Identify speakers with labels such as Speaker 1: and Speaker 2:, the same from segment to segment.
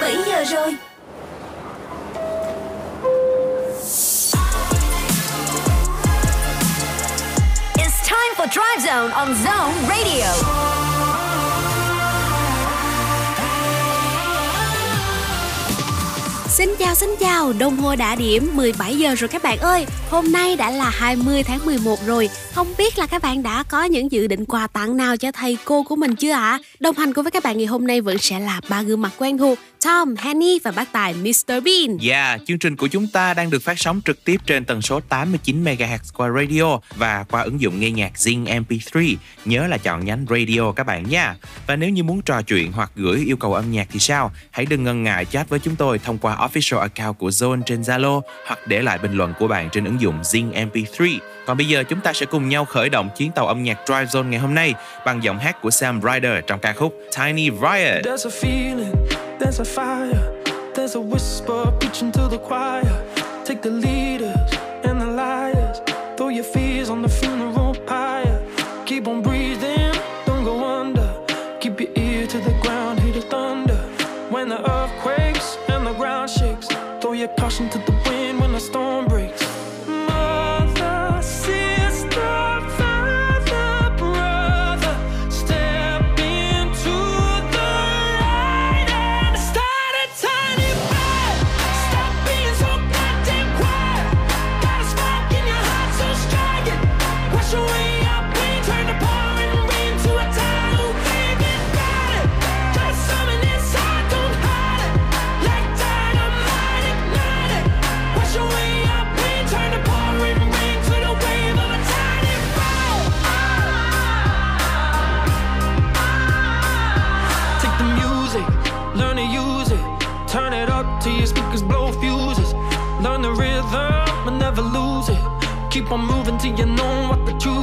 Speaker 1: 17 giờ rồi. It's time for Drive Zone on Zone Radio.
Speaker 2: Xin chào xin chào, đồng hồ đã điểm 17 giờ rồi các bạn ơi Hôm nay đã là 20 tháng 11 rồi Không biết là các bạn đã có những dự định quà tặng nào cho thầy cô của mình chưa ạ? À? Đồng hành cùng với các bạn ngày hôm nay vẫn sẽ là ba gương mặt quen thuộc Tom, Henny và bác tài Mr. Bean.
Speaker 3: Yeah, chương trình của chúng ta đang được phát sóng trực tiếp trên tần số 89 MHz qua radio và qua ứng dụng nghe nhạc Zing MP3. Nhớ là chọn nhánh radio các bạn nha. Và nếu như muốn trò chuyện hoặc gửi yêu cầu âm nhạc thì sao? Hãy đừng ngần ngại chat với chúng tôi thông qua official account của Zone trên Zalo hoặc để lại bình luận của bạn trên ứng dụng Zing MP3. Còn bây giờ chúng ta sẽ cùng nhau khởi động chuyến tàu âm nhạc Drive Zone ngày hôm nay bằng giọng hát của Sam Ryder trong ca khúc Tiny Riot.
Speaker 4: There's a feeling, there's a fire, there's a whisper preaching to the choir. Take the leaders and the liars, throw your fears on the funeral pyre. Keep on breathing, don't go under. Keep your ear to the ground, hear the thunder. When the earth quakes and the ground shakes, throw your caution to the wind Keep on moving till you know what the truth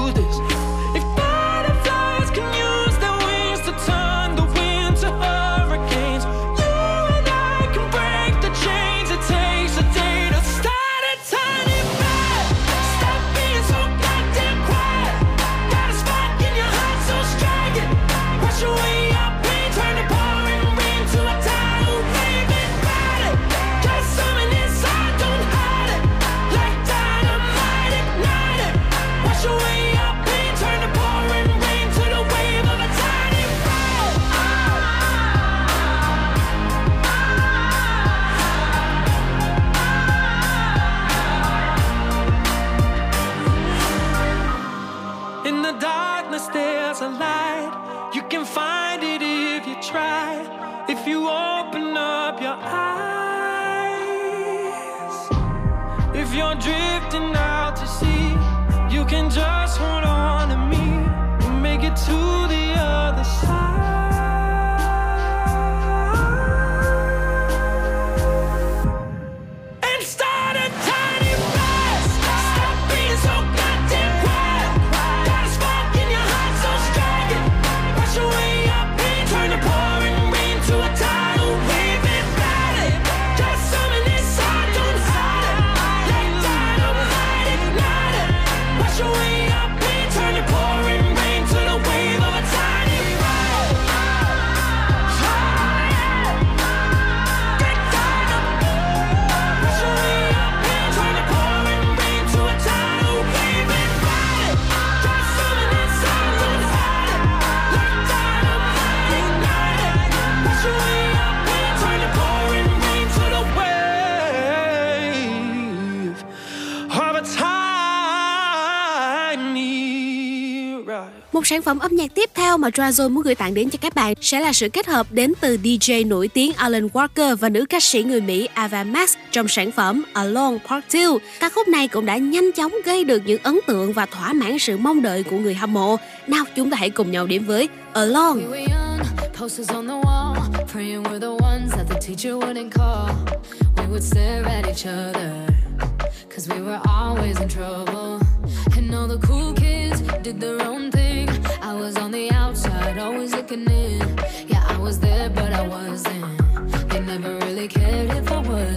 Speaker 2: Một sản phẩm âm nhạc tiếp theo mà Drazone muốn gửi tặng đến cho các bạn sẽ là sự kết hợp đến từ DJ nổi tiếng Alan Walker và nữ ca sĩ người Mỹ Ava Max trong sản phẩm Alone Part 2. Ca khúc này cũng đã nhanh chóng gây được những ấn tượng và thỏa mãn sự mong đợi của người hâm mộ. Nào chúng ta hãy cùng nhau đến với Alone.
Speaker 5: Posters on the wall, praying we're the ones that the teacher wouldn't call. We would stare at each other, cause we were always in trouble. And all the cool kids did their own thing. I was on the outside, always looking in. Yeah, I was there, but I wasn't. They never really cared if I wasn't.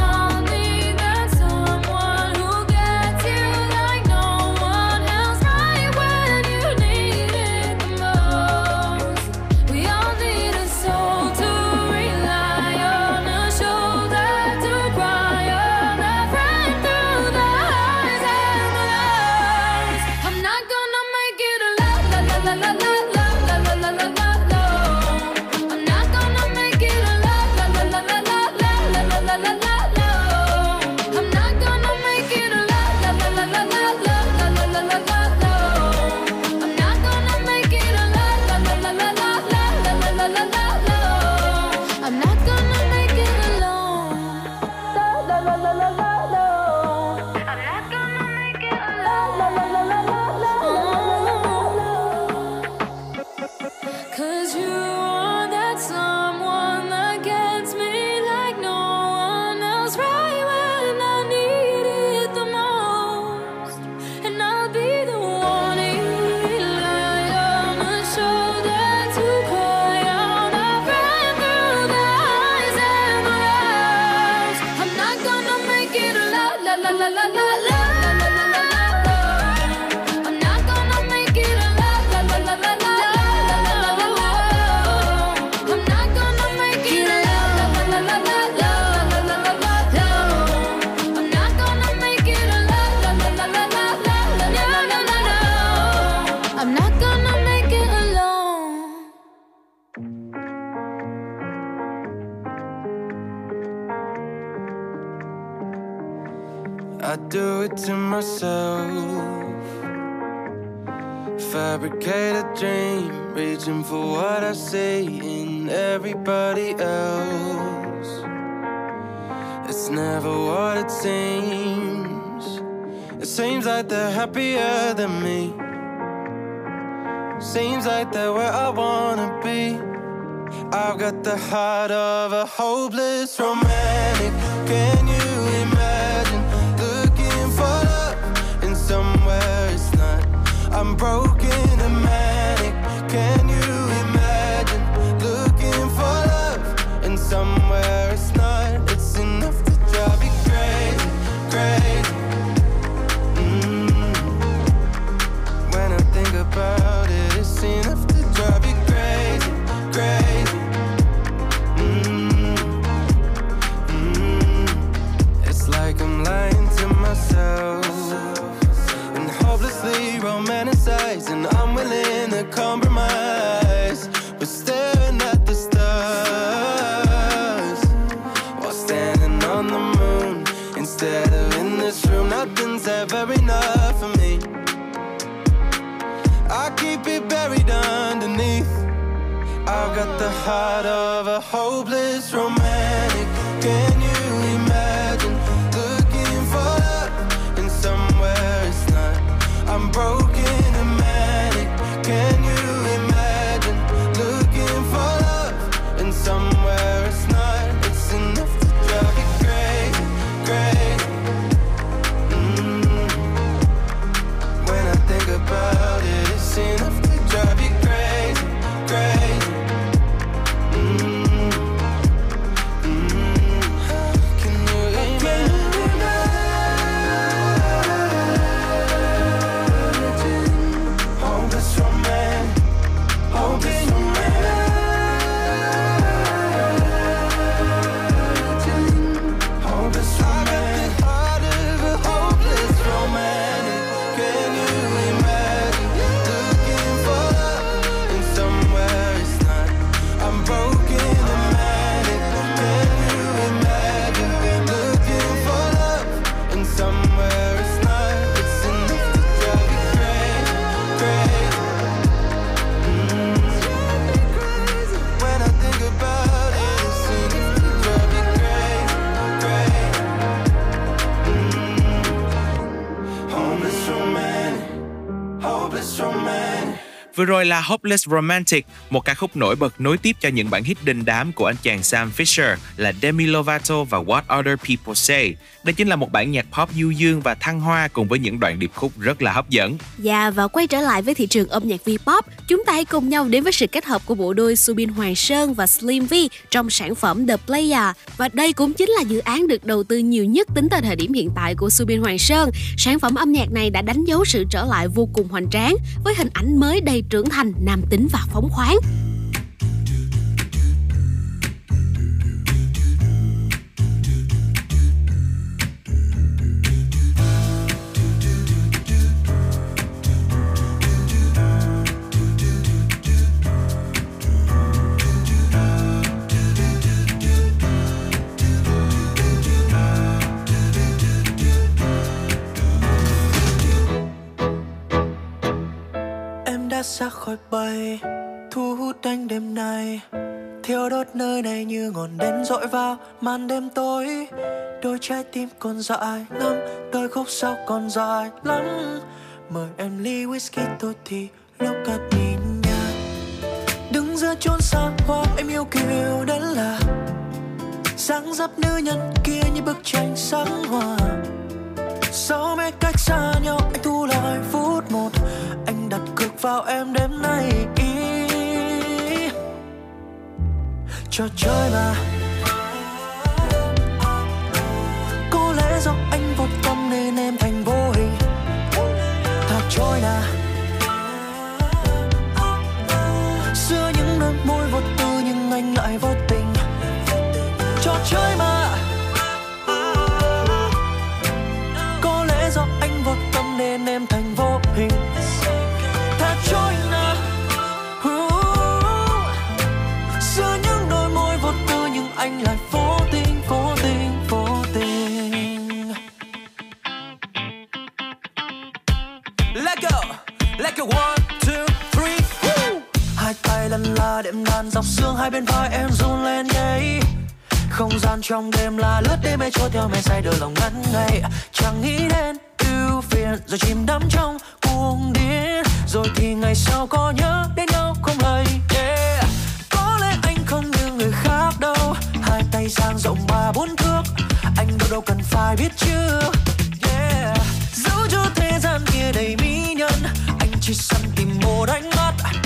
Speaker 6: it to myself. Fabricate a dream, reaching for what I see in everybody else. It's never what it seems. It seems like they're happier than me. Seems like they're where I wanna be. I've got the heart of a hopeless romantic. Can you?
Speaker 3: broke heart Vừa rồi là Hopeless Romantic, một ca khúc nổi bật nối tiếp cho những bản hit đình đám của anh chàng Sam Fisher là Demi Lovato và What Other People Say. Đây chính là một bản nhạc pop du dương và thăng hoa cùng với những đoạn điệp khúc rất là hấp dẫn.
Speaker 2: Dạ và quay trở lại với thị trường âm nhạc V-pop, chúng ta hãy cùng nhau đến với sự kết hợp của bộ đôi Subin Hoàng Sơn và Slim V trong sản phẩm The Player và đây cũng chính là dự án được đầu tư nhiều nhất tính tới thời điểm hiện tại của Subin Hoàng Sơn. Sản phẩm âm nhạc này đã đánh dấu sự trở lại vô cùng hoành tráng với hình ảnh mới đầy trưởng thành, nam tính và phóng khoáng.
Speaker 7: Ra khỏi bầy thu hút anh đêm nay thiêu đốt nơi này như ngọn đèn dội vào màn đêm tối. Đôi trái tim còn dại lắm đôi khúc sau còn dài lắm. Mời em ly whisky tôi thì lúc cất nhìn nhà đứng giữa chốn xa hoa, em yêu kiều đến là dáng dấp nữ nhân kia như bức tranh sáng hoa. Sau mấy cách xa nhau, anh thu lại phút vào em đêm nay ý. Trò chơi mà dọc xương hai bên vai em run lên yeah. Không gian trong đêm là lướt đêm mê trôi theo mê say đôi lòng ngắn ngày Chẳng nghĩ đến ưu phiền rồi chìm đắm trong cuồng điên. Rồi thì ngày sau có nhớ đến nhau không lời yeah. Có lẽ anh không như người khác đâu. Hai tay sang rộng ba bốn thước. Anh đâu đâu cần phải biết chưa? Yeah. Dẫu cho thế gian kia đầy mỹ nhân. Anh chỉ săn tìm một ánh mắt.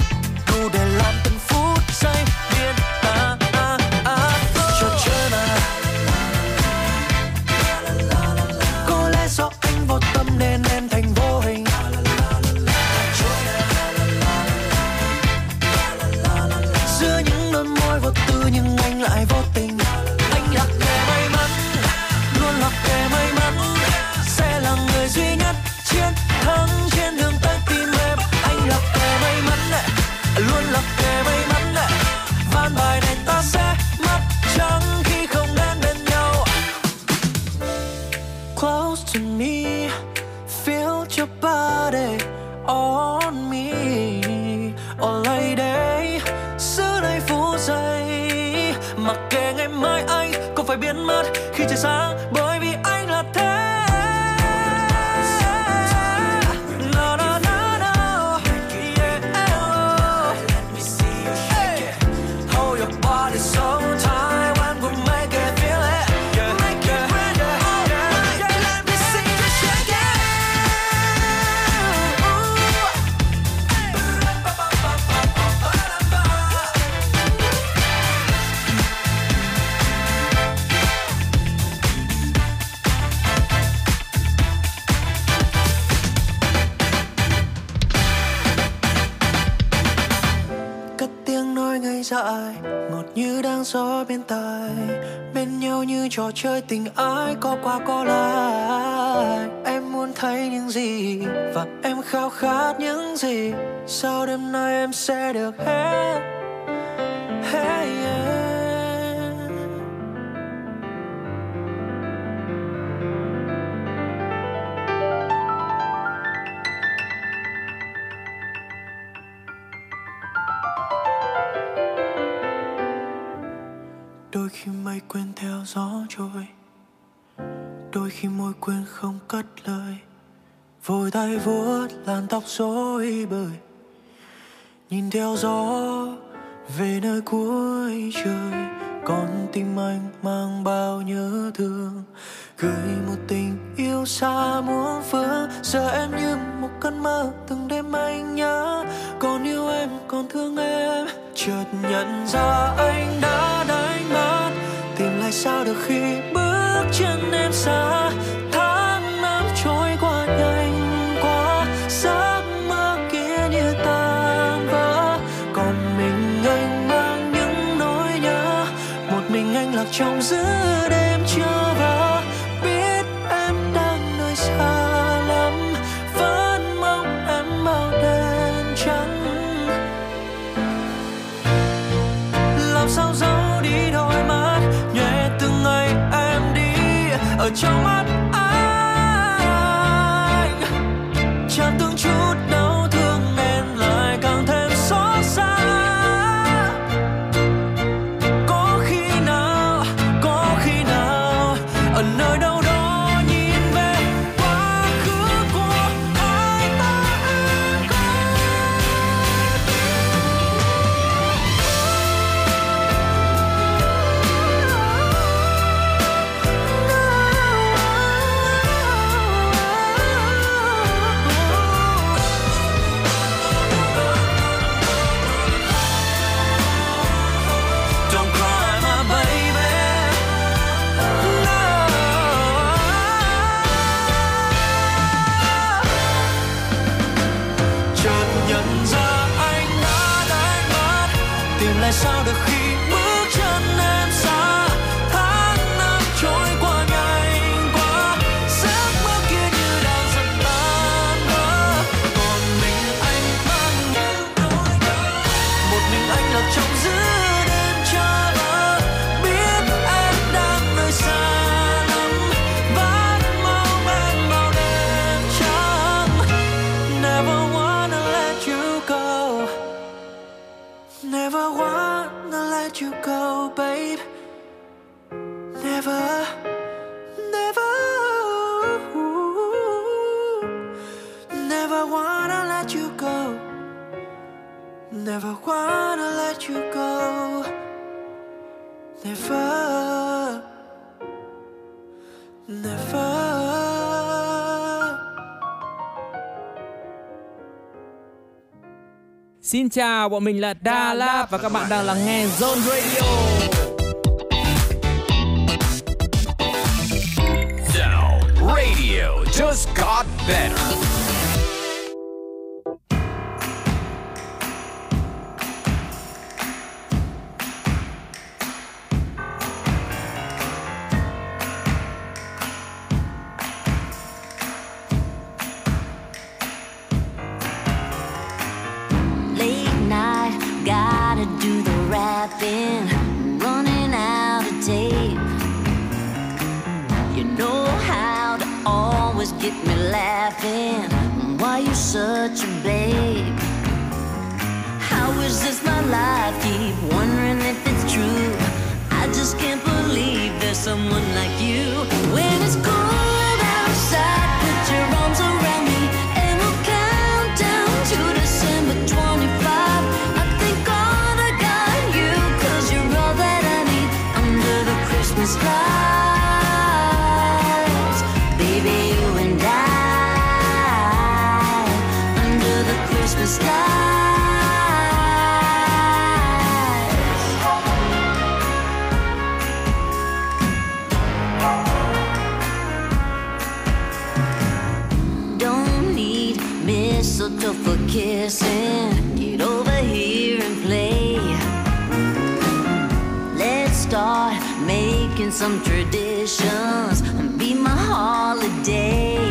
Speaker 7: Trò chơi tình ái có qua có lại. Em muốn thấy những gì và em khao khát những gì. Sau đêm nay em sẽ được hết? khi mây quên theo gió trôi. Đôi khi môi quên không cất lời. Vội tay vuốt làn tóc rối bời. Nhìn theo gió về nơi cuối trời. Con tim anh mang bao nhớ thương. Gửi một tình yêu xa muôn phương. Giờ em như một cơn mơ từng đêm anh nhớ. Còn yêu em, còn thương em. Chợt nhận ra anh đã đã sao được khi bước chân em xa? Tháng năm trôi qua nhanh quá, giấc mơ kia như tan vỡ. Còn mình anh mang những nỗi nhớ, một mình anh lạc trong giữa
Speaker 8: Xin chào, bọn mình là Đà Lạt và các bạn đang lắng nghe Zone Radio.
Speaker 9: Down Radio just got better.
Speaker 1: some traditions be my holiday.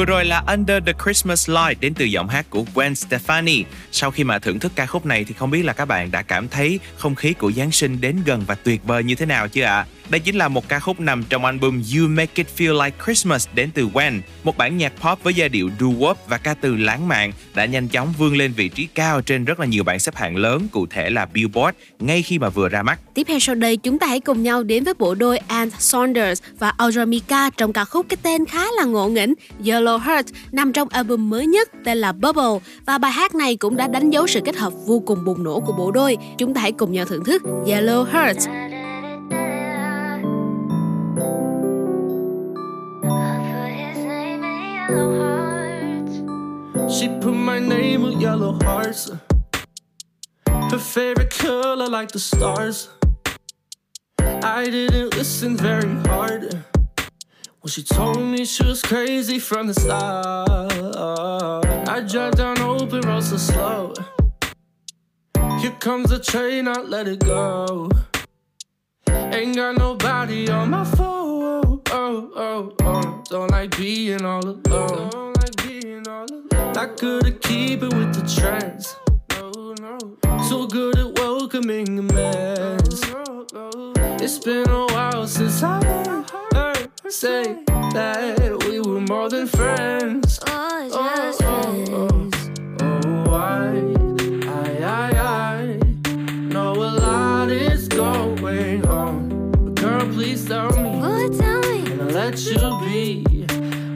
Speaker 3: Vừa rồi là Under the Christmas Light đến từ giọng hát của Gwen Stefani. Sau khi mà thưởng thức ca khúc này thì không biết là các bạn đã cảm thấy không khí của Giáng sinh đến gần và tuyệt vời như thế nào chưa ạ? À? Đây chính là một ca khúc nằm trong album You Make It Feel Like Christmas đến từ Gwen, một bản nhạc pop với giai điệu doo-wop và ca từ lãng mạn đã nhanh chóng vươn lên vị trí cao trên rất là nhiều bảng xếp hạng lớn, cụ thể là Billboard ngay khi mà vừa ra mắt.
Speaker 2: Tiếp theo sau đây chúng ta hãy cùng nhau đến với bộ đôi Ant Saunders và Audra Mika trong ca khúc cái tên khá là ngộ nghĩnh Yellow Heart nằm trong album mới nhất tên là Bubble và bài hát này cũng đã đánh dấu sự kết hợp vô cùng bùng nổ của bộ đôi. Chúng ta hãy cùng nhau thưởng thức Yellow Heart.
Speaker 10: She put my name with yellow hearts. Her favorite color, like the stars. I didn't listen very hard. When she told me she was crazy from the start. I drive down open roads so slow. Here comes the train, I let it go. Ain't got nobody on my phone. Oh, oh, oh. Don't like being all alone. Don't like being all alone. Not good at keeping with the trends. No, no. So good at welcoming a mess. It's been a while since I heard her say that we were more than friends.
Speaker 11: Oh,
Speaker 10: Oh,
Speaker 11: just
Speaker 10: oh, oh.
Speaker 11: friends.
Speaker 10: Oh. oh, I, I, I, I know a lot is going on. But girl, please tell me,
Speaker 11: Boy, tell
Speaker 10: let you be?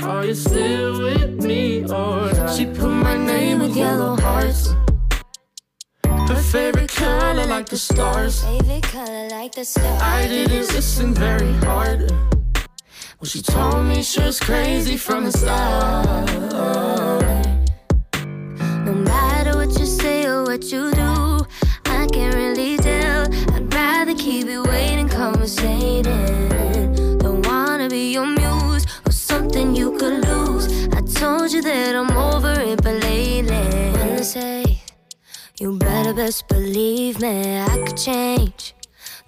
Speaker 10: Are you still with me or not? She put my name with yellow hearts. Her favorite color like the stars.
Speaker 11: Favorite color like the stars.
Speaker 10: I didn't listen very hard. When she told me she was crazy from the start.
Speaker 11: No matter what you say or what you do, I can't really tell. I'd rather keep it waiting, conversating. You that I'm over it, but lately, when I say you better best believe me, I could change.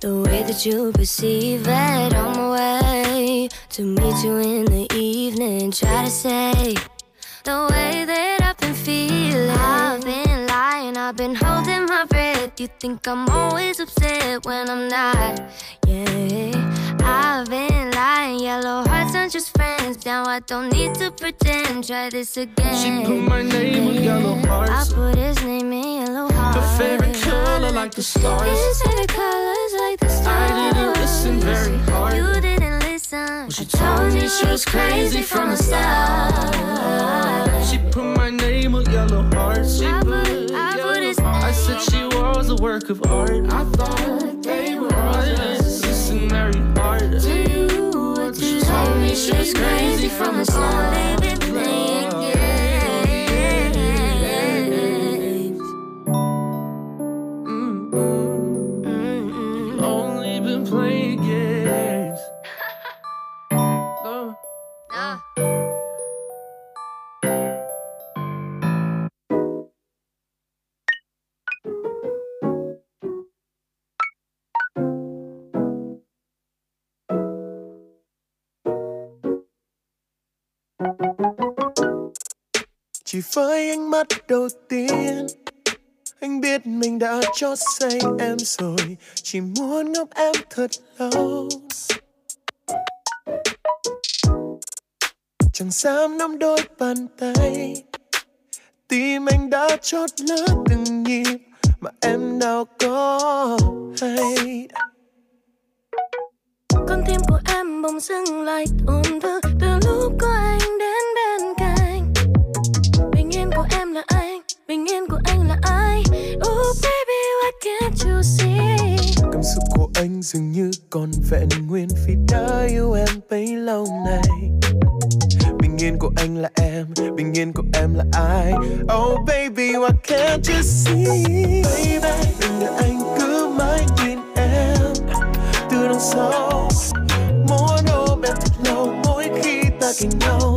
Speaker 11: The way that you perceive it, on my way to meet you in the evening. Try to say the way that I've been feeling. I've been lying, I've been holding my breath. You think I'm always upset when I'm not. Yeah, I've been lying. Yellow hearts aren't just friends. Now I don't need to pretend. Try this again.
Speaker 10: She put my name with yellow hearts.
Speaker 11: I put his name in yellow hearts.
Speaker 10: Her favorite color like the stars.
Speaker 11: His favorite colors like the stars.
Speaker 10: I didn't listen very hard.
Speaker 11: You didn't listen.
Speaker 10: She
Speaker 11: I
Speaker 10: told me she was crazy from the start. She put my name with yellow hearts. She
Speaker 11: I
Speaker 10: put
Speaker 11: I put
Speaker 10: yellow
Speaker 11: his
Speaker 10: hearts. I
Speaker 11: name.
Speaker 10: Said she was a work of art. I thought they were just listen very hard.
Speaker 11: To you, what
Speaker 10: She
Speaker 11: you
Speaker 10: told me she was crazy from the start.
Speaker 11: Only been playing games.
Speaker 4: Chỉ với ánh mắt đầu tiên. Anh biết mình đã chót say em rồi, chỉ muốn ngắm em thật lâu. Chẳng dám nắm đôi bàn tay. Tim anh đã chót lỡ từng nhịp, mà em nào có hay?
Speaker 11: Con tim của em bỗng dưng lại thổn thức từ lúc có anh bình yên của anh là ai? Oh baby, why can't you see?
Speaker 4: cảm xúc của anh dường như còn vẹn nguyên vì đã yêu em bấy lâu nay. Bình yên của anh là em bình yên của em là ai? Oh baby why can't you see? Baby đừng để anh cứ mãi nhìn em. Từ đằng sau muốn ôm em thật lâu mỗi khi ta cạnh nhau.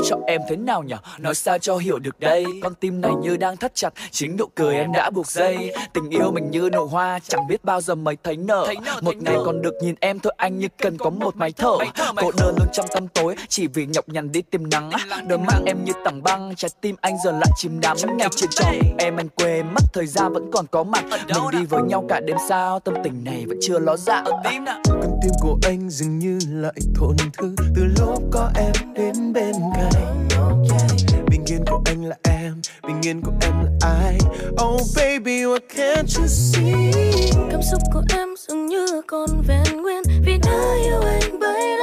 Speaker 11: Nói
Speaker 12: cho em thế nào nhở? Nói sao cho hiểu được đây? Con tim này như đang thắt chặt chính nụ cười em đã buộc dây. Tình yêu mình như nụ hoa chẳng biết bao giờ mới thấy nở. Một ngày còn được nhìn em thôi anh như cần có một máy thở. cô đơn luôn trong tâm tối chỉ vì nhọc nhằn đi tìm nắng. Đôi mang em như tảng băng trái tim anh giờ lại chìm đắm. Ngày trên tròn em anh quên mất thời gian vẫn còn có mặt. Mình đi với nhau cả đêm sao? Tâm tình này vẫn chưa ló dạ
Speaker 10: con tim của anh dường như lại thổn thức từ lúc có em đến bên cạnh bình yên của anh là em, bình yên của em là ai? Oh baby, what can't you see?
Speaker 1: Cảm xúc của em dường như còn vẹn nguyên vì đã yêu anh bấy lâu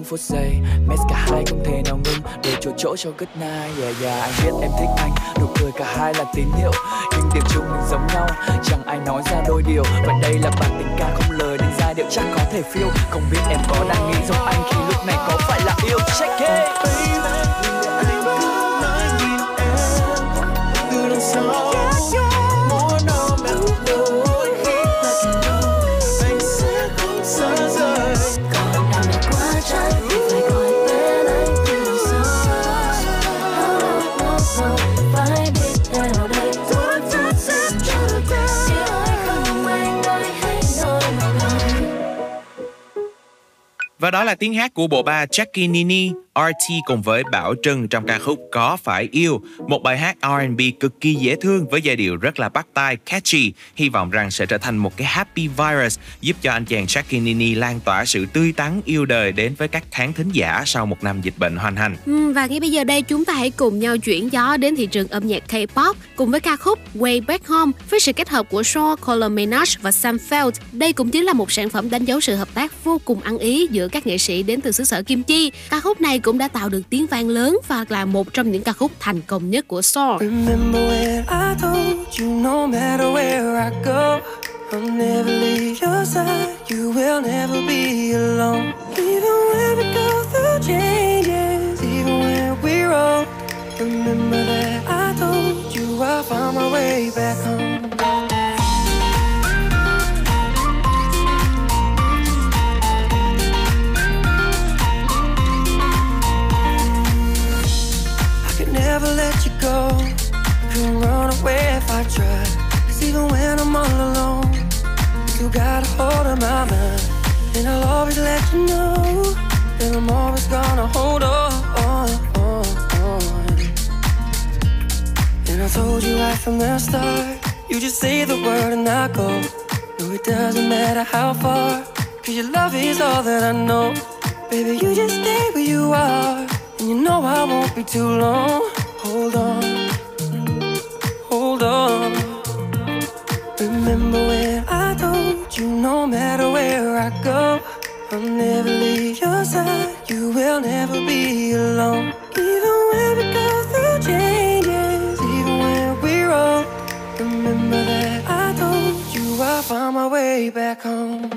Speaker 12: những phút giây. Mess cả hai không thể nào ngưng. Để chỗ chỗ cho good night. Yeah yeah, anh biết em thích anh. Nụ cười cả hai là tín hiệu. Nhưng điểm chung mình giống nhau. Chẳng ai nói ra đôi điều. Và đây là bản tình ca không lời nên giai điệu chắc có thể phiêu. Không biết em có đang nghĩ giống anh khi lúc này có phải là yêu. Check it.
Speaker 10: Từ đằng sau
Speaker 3: Và đó là tiếng hát của bộ ba Jackie Nini, RT cùng với Bảo Trân trong ca khúc Có Phải Yêu, một bài hát R&B cực kỳ dễ thương với giai điệu rất là bắt tai, catchy. Hy vọng rằng sẽ trở thành một cái happy virus giúp cho anh chàng Jackie Nini lan tỏa sự tươi tắn yêu đời đến với các khán thính giả sau một năm dịch bệnh hoành hành.
Speaker 2: Ừ, và ngay bây giờ đây chúng ta hãy cùng nhau chuyển gió đến thị trường âm nhạc K-pop cùng với ca khúc Way Back Home với sự kết hợp của Shaw, Color Minaj và Sam Feld. Đây cũng chính là một sản phẩm đánh dấu sự hợp tác vô cùng ăn ý giữa các nghệ sĩ đến từ xứ sở Kim Chi. Ca khúc này cũng cũng đã tạo được tiếng vang lớn và là một trong những ca khúc thành công nhất của Shaw.
Speaker 10: I'll never leave your side. You will never be alone. Even when we go through changes, even when we're wrong. Remember that I told you I found my way back home. Couldn't run away if I tried. Cause even when I'm all alone, you got a hold of my mind. And I'll always let you know that I'm always gonna hold on. And I told you right from the start, you just say the word and I go. No, it doesn't matter how far, cause your love is all that I know. Baby, you just stay where you are, and you know I won't be too long. Hold on, Remember when I told you no matter where I go, I'll never leave your side. You will never be alone. Even when we go through changes, even when we're wrong. Remember that I told you I'll find my way back home.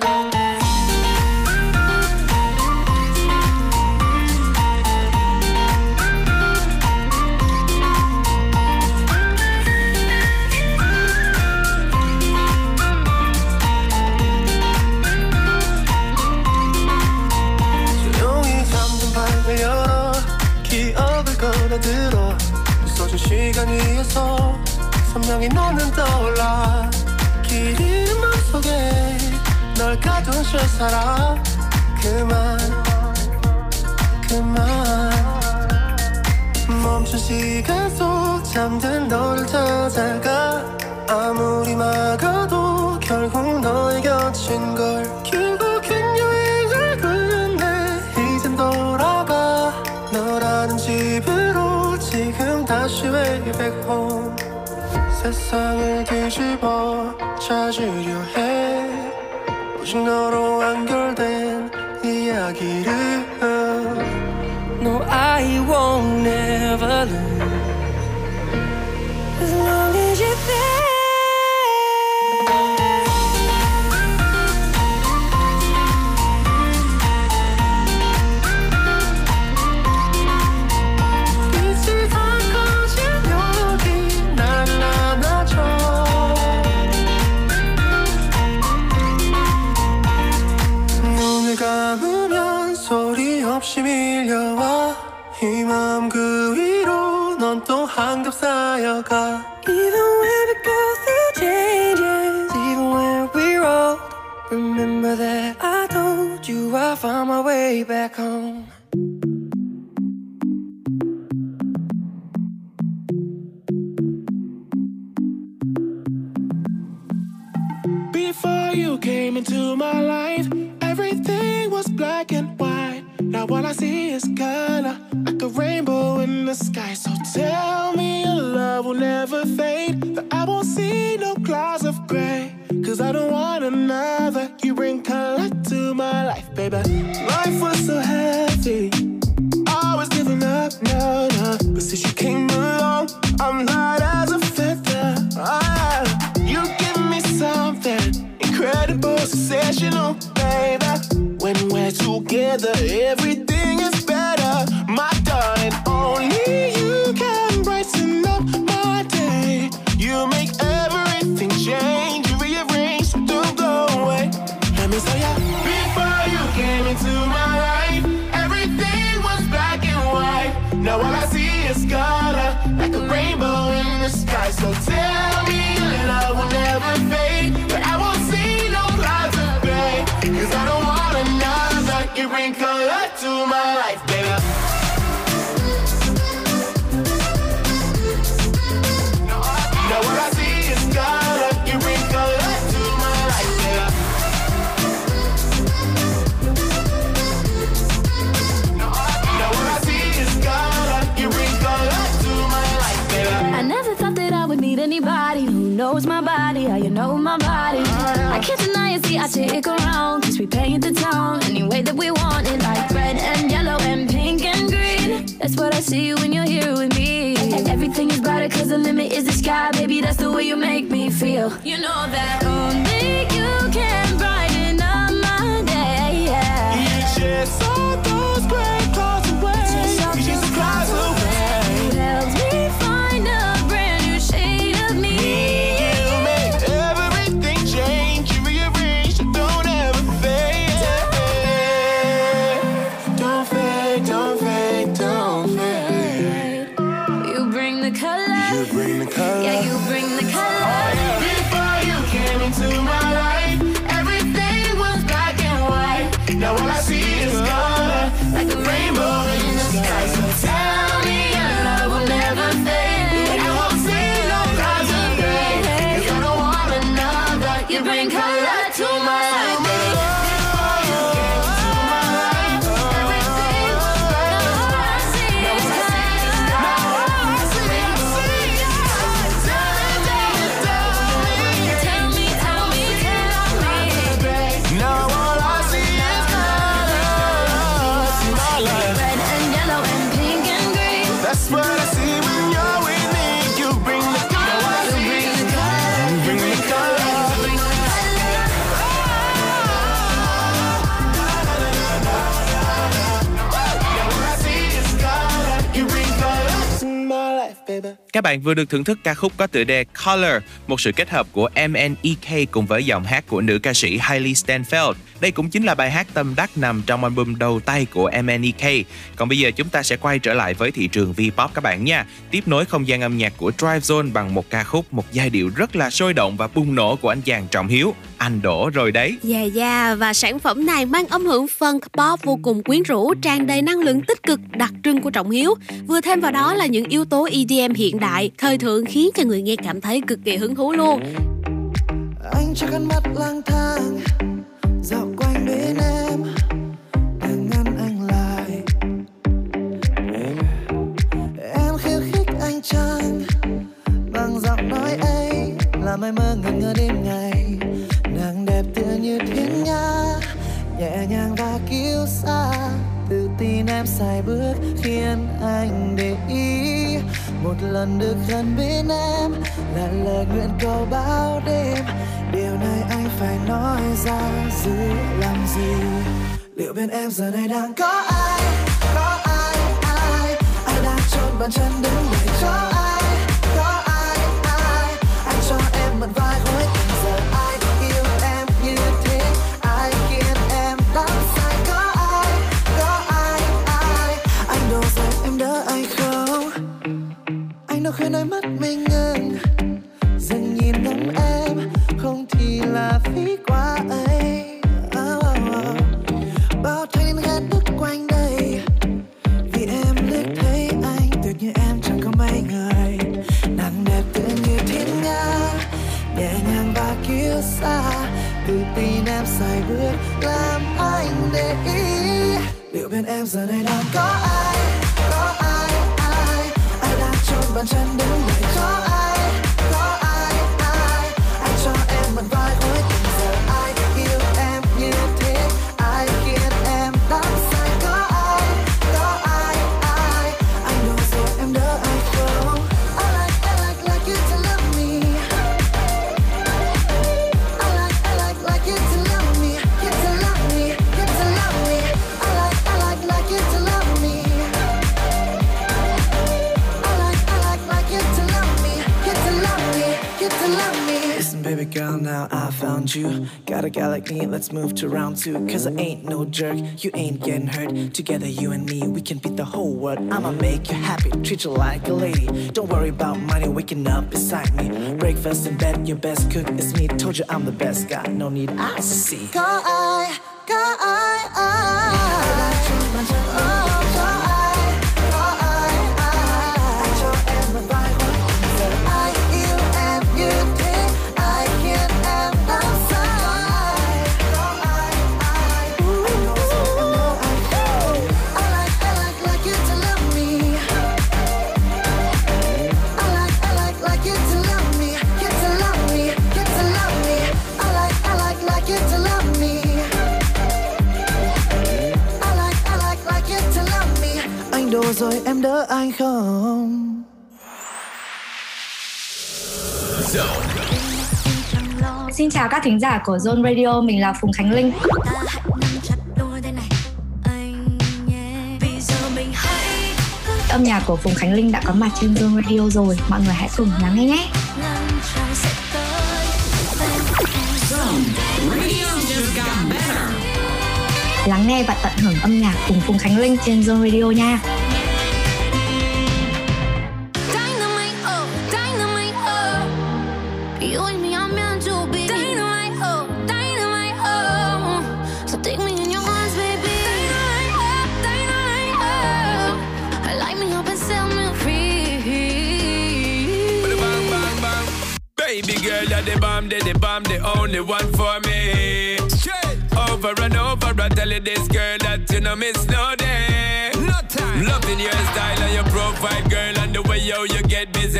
Speaker 3: các bạn vừa được thưởng thức ca khúc có tựa đề Color, một sự kết hợp của MNEK cùng với giọng hát của nữ ca sĩ Hailey Stanfield. Đây cũng chính là bài hát tâm đắc nằm trong album đầu tay của MNEK. Còn bây giờ chúng ta sẽ quay trở lại với thị trường V-pop các bạn nha. Tiếp nối không gian âm nhạc của Drive Zone bằng một ca khúc, một giai điệu rất là sôi động và bùng nổ của anh chàng Trọng Hiếu. Anh đổ rồi đấy.
Speaker 2: Yeah yeah và sản phẩm này mang âm hưởng funk pop vô cùng quyến rũ, tràn đầy năng lượng tích cực đặc trưng của Trọng Hiếu. Vừa thêm vào đó là những yếu tố EDM hiện đại đại, thời thượng khiến cho người nghe cảm thấy cực kỳ hứng thú luôn.
Speaker 13: Anh cho con mắt lang thang dạo quanh bên em đang ngăn anh lại. Em khiêu khích anh trai bằng giọng nói ấy làm em mơ ngẩn ngơ đêm ngày nàng đẹp tựa như thiên nga nhẹ nhàng và kiêu xa tự tin em sai bước khiến anh để ý một lần được gần bên em, là lời nguyện cầu bao đêm. Điều này anh phải nói ra giữ làm gì? Liệu bên em giờ này đang có ai có ai ai ai đang chôn bàn chân đứng lại có ai có ai ai ai cho em mượn vai hối anh khuyên đôi mắt mình ngừng. Dừng nhìn ngắm em không thì là phí quá ấy. Oh, oh, oh. bao thanh niên ghét đứt quanh đây. Vì em liếc thấy anh tuyệt như em chẳng có mấy người. Nàng đẹp tựa như thiên nga nhẹ nhàng và kiêu xa tự tin em sai bước làm anh để ý. Liệu bên em giờ này đang có ai? Chân I found you. Got a guy like me let's move to round two. Cause I ain't no jerk you ain't getting hurt. Together you and me we can beat the whole world. I'ma make you happy treat you like a lady. Don't worry about money waking up beside me. Breakfast in bed your best cook is me. Told you I'm the best guy no need I see. Có ai có ai ai rồi em đỡ anh không
Speaker 14: Xin chào các thính giả của Zone Radio, mình là Phùng Khánh Linh. Âm nhạc của Phùng Khánh Linh đã có mặt trên Zone Radio rồi, mọi người hãy cùng lắng nghe nhé. Lắng nghe và tận hưởng âm nhạc cùng Phùng Khánh Linh trên Zone Radio nha.
Speaker 15: The bomb, the, the bomb, the only one for me. Over and over, I tell you this girl that you know miss no day. No time. Loving your style and your profile, girl, and the way yo you get busy.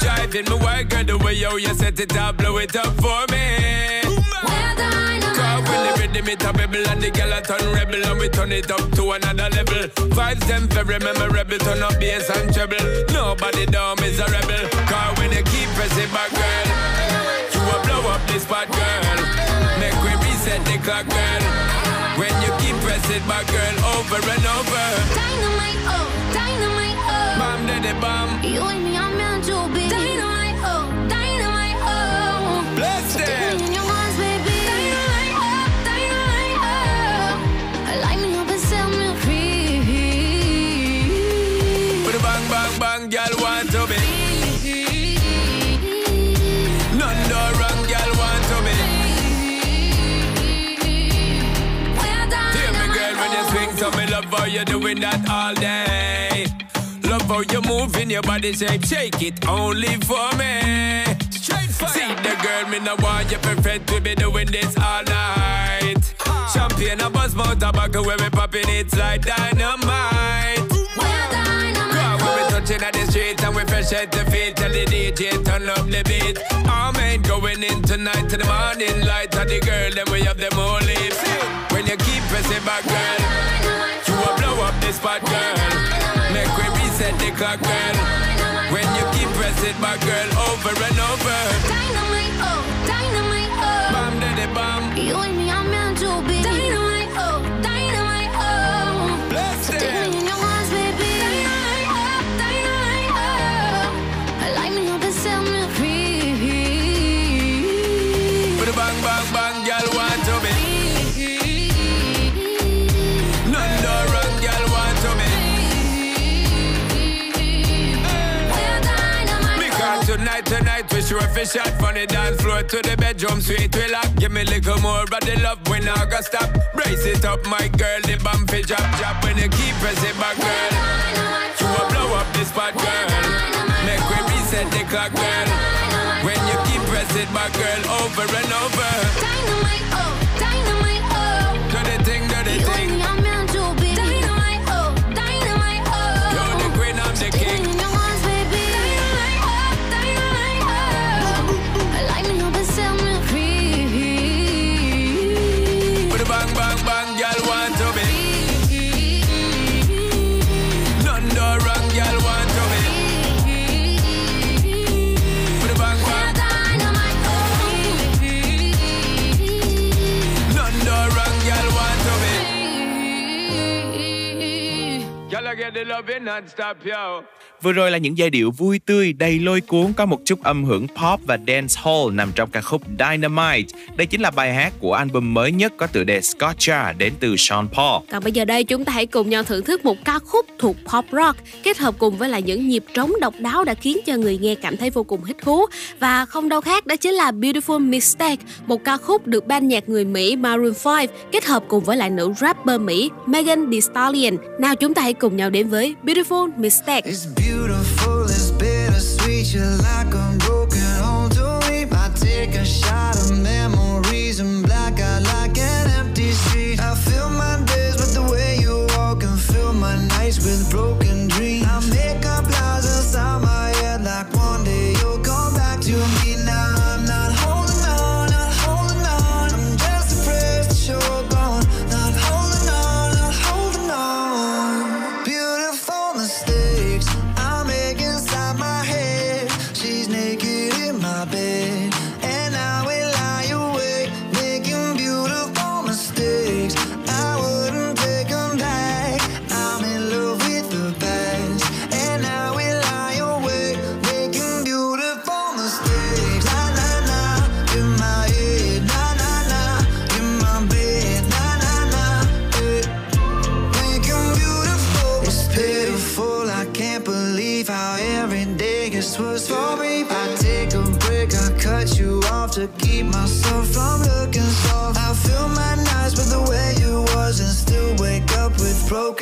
Speaker 15: Driving my work, girl, the way yo you set it up, blow it up for me. Cause the a bubble and the a turn rebel and we turn it up to another level. Vibes them very memorable, turn up bass and treble. Nobody down is a rebel. Cause when you keep pressing back, girl, you will blow up this spot, girl. Make we reset the clock, girl. When you keep pressing back, girl, over and over.
Speaker 5: Dynamite, oh, dynamite, oh.
Speaker 15: Bomb to the bomb.
Speaker 5: You and me are me,
Speaker 15: love doing that all day. Love how you move in your body shape, shake it only for me. Straight fire. See the girl, me no want you perfect, we be doing this all night. Champagne, a buzz, mouth, tobacco, where we popping it like dynamite. Cause when we touching at the street and we fresh at the feet Tell the DJ turn up the beat Our man going in tonight to the morning light And the girl them we have them all lips When you keep pressing back girl You will blow the spot, girl. Make we reset the clock, girl. When you keep pressing back, girl, over and over.
Speaker 11: Dynamite, oh, dynamite, oh.
Speaker 15: Bam, daddy, bam.
Speaker 11: You and
Speaker 15: tonight, we sure fish out from the dance floor to the bedroom. We lock, give me a little more of the love when I go stop. Brace it up, my girl, the bump fi drop, drop when you keep pressing back, girl. You will blow up this spot, girl. Make we reset the clock, girl. When you keep pressing back, girl, over and over.
Speaker 11: Dynamite,
Speaker 15: the love
Speaker 11: you
Speaker 15: non-stop, yo.
Speaker 3: Vừa rồi là những giai điệu vui tươi, đầy lôi cuốn có một chút âm hưởng pop và dance hall nằm trong ca khúc Dynamite. Đây chính là bài hát của album mới nhất có tựa đề Scotcha đến từ Sean Paul.
Speaker 2: Còn bây giờ đây chúng ta hãy cùng nhau thưởng thức một ca khúc thuộc pop rock kết hợp cùng với lại những nhịp trống độc đáo đã khiến cho người nghe cảm thấy vô cùng thích thú và không đâu khác đó chính là Beautiful Mistake, một ca khúc được ban nhạc người Mỹ Maroon 5 kết hợp cùng với lại nữ rapper Mỹ Megan Thee Stallion. Nào chúng ta hãy cùng nhau đến với Beautiful Mistake.
Speaker 16: beautiful, it's bittersweet. You're like a broken home to me. I take a shot of memories and black out like an empty street. I fill my days with the way you walk and fill my nights with broken day was for me. I take a break, I cut you off to keep myself from looking soft. I fill my nights with the way you was and still wake up with broken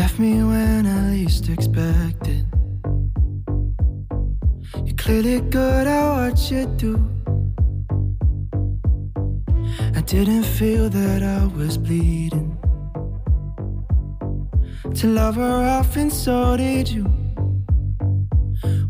Speaker 4: Left me when I least expected. You're clearly good at what you do. I didn't feel that I was bleeding. To love her off, and so did you.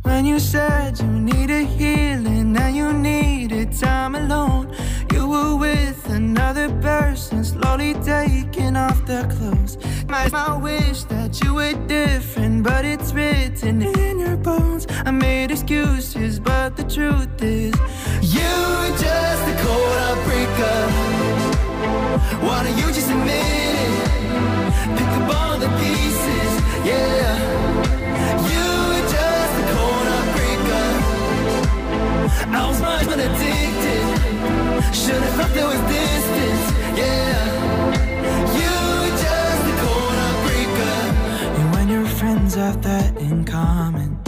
Speaker 4: When you said you needed healing and you needed time alone, you were with another person, slowly taking off their clothes. My, my wish that you were different, but it's written in your bones. I made excuses, but the truth is, you were just a cold heartbreaker. Why don't you just admit it? Pick up all the pieces, yeah. I was much more addicted. Should've felt there was distance, yeah. You just. You and your friends have that in common.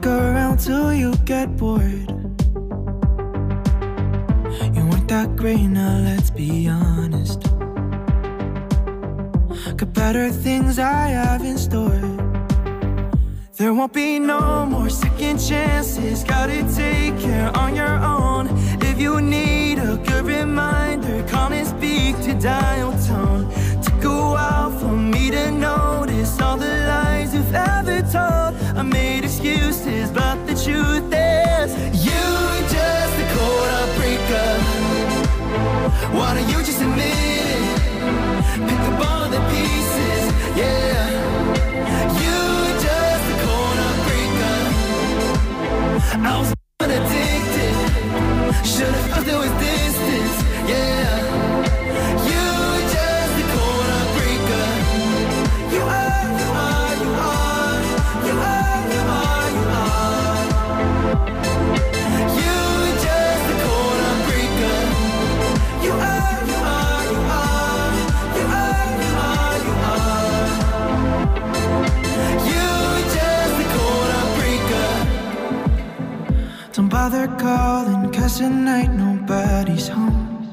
Speaker 4: Go around till you get bored. You weren't that great, now let's be honest. Got better things I have in store. There won't be no more second chances. Gotta take care on your own. If you need a good reminder, call and speak to dial tone. Took a while for me to notice all the lies you've ever told. I made excuses, but the truth is, you just a cold heartbreaker. Why don't you just admit it? Pick up all the pieces, yeah. I was addicted. Should've felt there was distance, yeah. Don't bother calling, cause tonight nobody's home.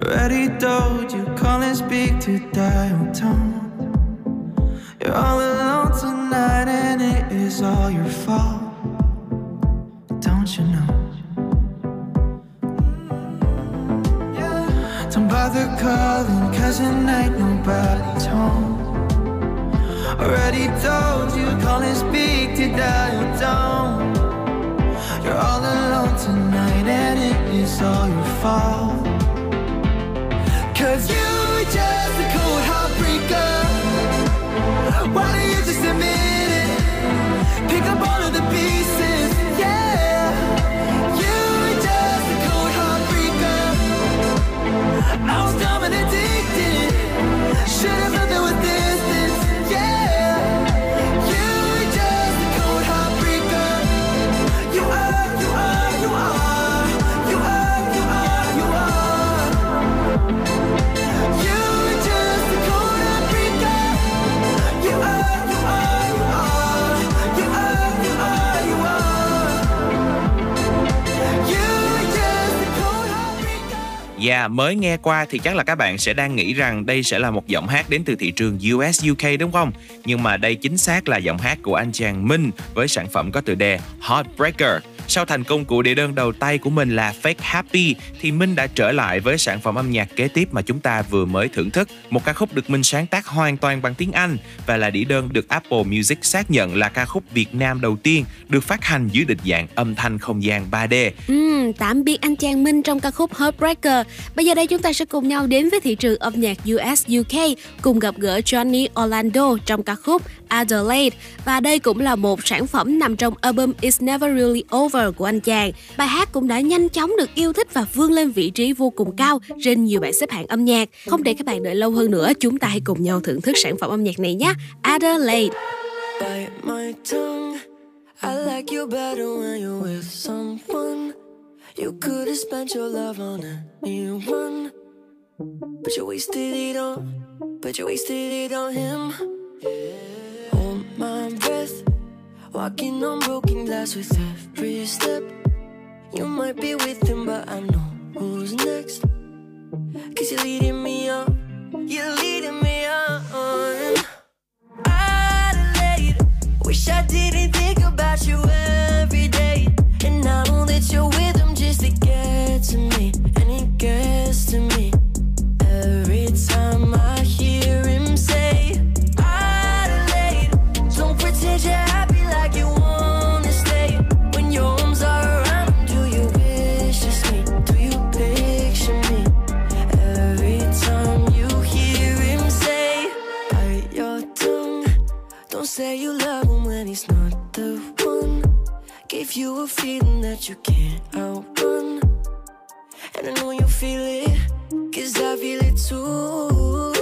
Speaker 4: Already told you, call and speak to dial tone. You're all alone tonight, and it is all your fault. Don't you know? Mm, Don't bother calling, cause tonight nobody's home. Already told you, call and speak to dial tone. You're all alone tonight, and it is all your fault. Cause you were just a cold heartbreaker. Why don't you just admit it? Pick up all of the pieces, yeah. You were just a cold heartbreaker. I was dumb and addicted. Should've felt there Yeah,
Speaker 3: mới nghe qua thì chắc là các bạn sẽ đang nghĩ rằng đây sẽ là một giọng hát đến từ thị trường US UK đúng không? Nhưng mà đây chính xác là giọng hát của anh chàng Minh với sản phẩm có tựa đề Heartbreaker. Sau thành công của đĩa đơn đầu tay của mình là Fake Happy thì Minh đã trở lại với sản phẩm âm nhạc kế tiếp mà chúng ta vừa mới thưởng thức. Một ca khúc được Minh sáng tác hoàn toàn bằng tiếng Anh và là đĩa đơn được Apple Music xác nhận là ca khúc Việt Nam đầu tiên được phát hành dưới định dạng âm thanh không gian 3D.
Speaker 2: Ừ, tạm biệt anh chàng Minh trong ca khúc Heartbreaker. Bây giờ đây chúng ta sẽ cùng nhau đến với thị trường âm nhạc US UK cùng gặp gỡ Johnny Orlando trong ca khúc Adelaide và đây cũng là một sản phẩm nằm trong album It's Never Really Over của anh chàng. Bài hát cũng đã nhanh chóng được yêu thích và vươn lên vị trí vô cùng cao trên nhiều bảng xếp hạng âm nhạc. Không để các bạn đợi lâu hơn nữa, chúng ta hãy cùng nhau thưởng thức sản phẩm âm nhạc này nhé. Adelaide.
Speaker 10: bite my tongue. I like you better when you're with someone. You could have spent your love on anyone, but you wasted it on, but you wasted it on him. Hold my breath, walking on broken glass with every step. You might be with him, but I know who's next. Cause you're leading me on,
Speaker 9: You're leading me on. Adelaide, wish I didn't think about you every day. And I know that you're with him just to get to me. And it gets you a feeling that you can't outrun. And I know you feel it, cause I feel it too.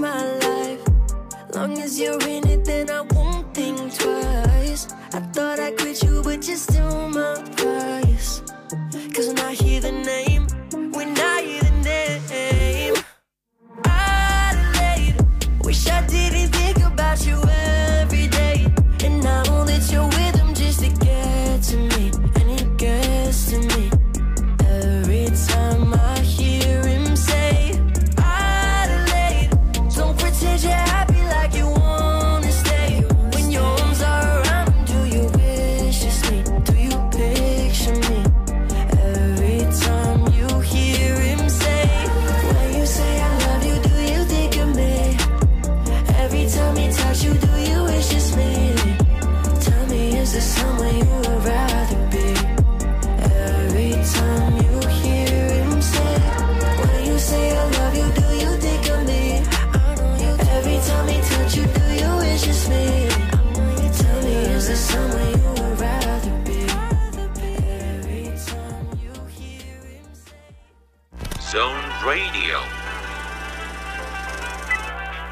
Speaker 9: My life, long as you're in it, then I won't think twice. I thought I quit you, but you're still my prize.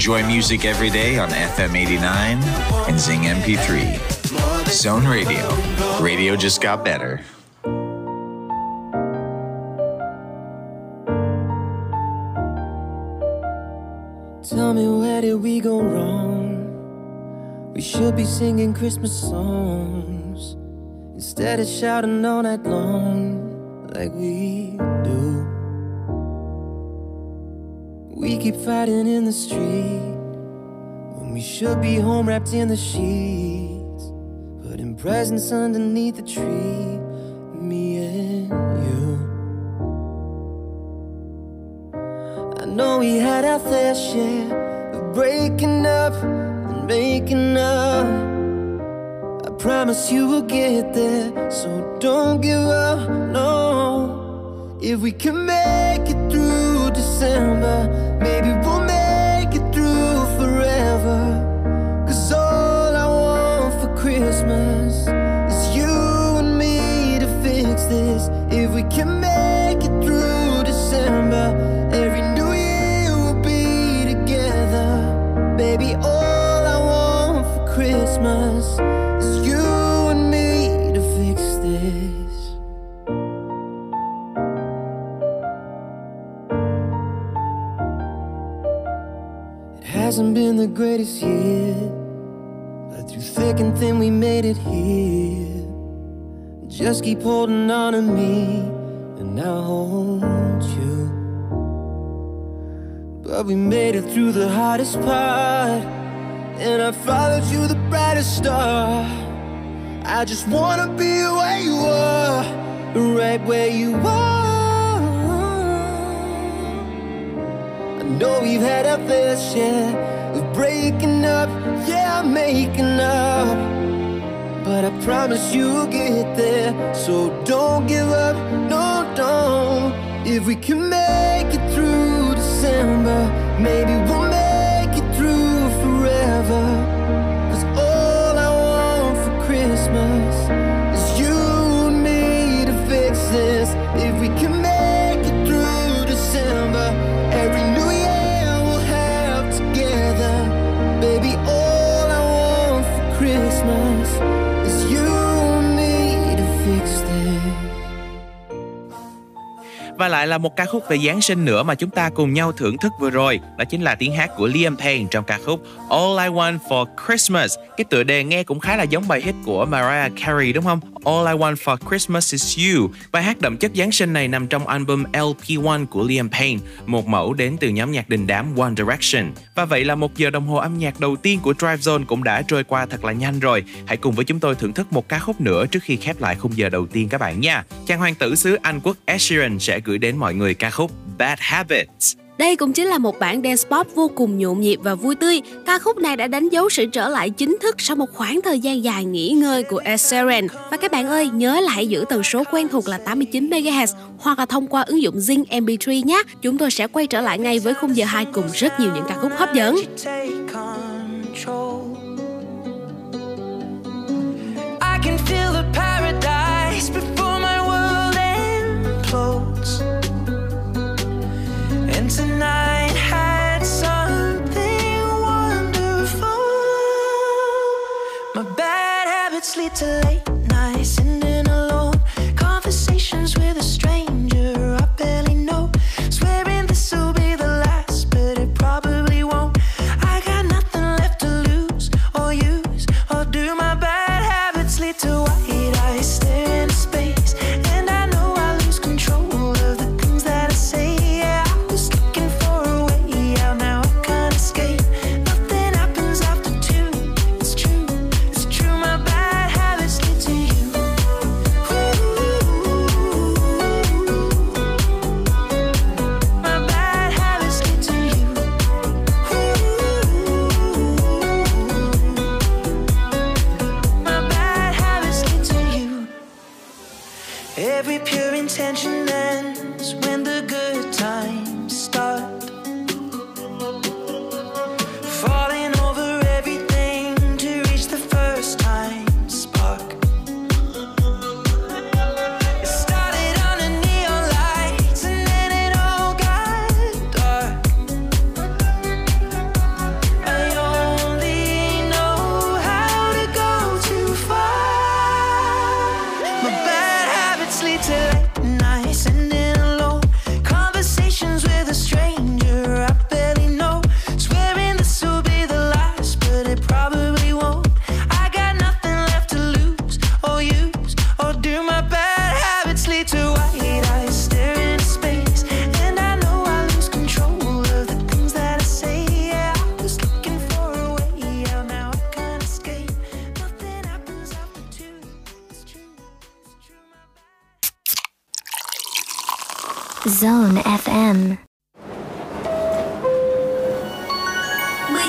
Speaker 17: Enjoy music every day on FM 89 and Zing MP3. Zone Radio. Radio just got better.
Speaker 10: Tell me where did we go wrong? We should be singing Christmas songs instead of shouting all night long like we do. We keep fighting in the street when we should be home wrapped in the sheets, putting presents underneath the tree. Me and you. I know we had our fair share of breaking up and making up. I promise you we'll get there, so don't give up, no. If we can make it through December, maybe we'll make it through forever. Cause all I want for Christmas is you and me to fix this. If we can make hasn't been the greatest year, but through thick and thin we made it here. Just keep holding on to me, and I'll hold you. But we made it through the hardest part, and I followed you the brightest star. I just wanna be where you are, right where you are. Know we've had our fair share of breaking up, yeah, making up. But I promise you'll get there, so don't give up, no, don't. If we can make it through December, maybe we'll
Speaker 3: Và lại là một ca khúc về Giáng sinh nữa mà chúng ta cùng nhau thưởng thức vừa rồi. Đó chính là tiếng hát của Liam Payne trong ca khúc All I Want For Christmas. Cái tựa đề nghe cũng khá là giống bài hit của Mariah Carey, đúng không? All I Want For Christmas Is You. Bài hát đậm chất Giáng sinh này nằm trong album LP1 của Liam Payne, một mẫu đến từ nhóm nhạc đình đám One Direction. Và vậy là một giờ đồng hồ âm nhạc đầu tiên của Drive Zone cũng đã trôi qua thật là nhanh rồi. Hãy cùng với chúng tôi thưởng thức một ca khúc nữa trước khi khép lại khung giờ đầu tiên các bạn nha. Chàng hoàng tử xứ Anh quốc Ed Sheeran sẽ gửi đến mọi người ca khúc Bad Habits.
Speaker 2: Đây cũng chính là một bản dance pop vô cùng nhộn nhịp và vui tươi. Ca khúc này đã đánh dấu sự trở lại chính thức sau một khoảng thời gian dài nghỉ ngơi của Ed Sheeran. Và các bạn ơi, nhớ là hãy giữ tần số quen thuộc là 89 MHz hoặc là thông qua ứng dụng Zing MP3 nhé. Chúng tôi sẽ quay trở lại ngay với khung giờ 2 cùng rất nhiều những ca khúc hấp dẫn.
Speaker 7: I can feel the tonight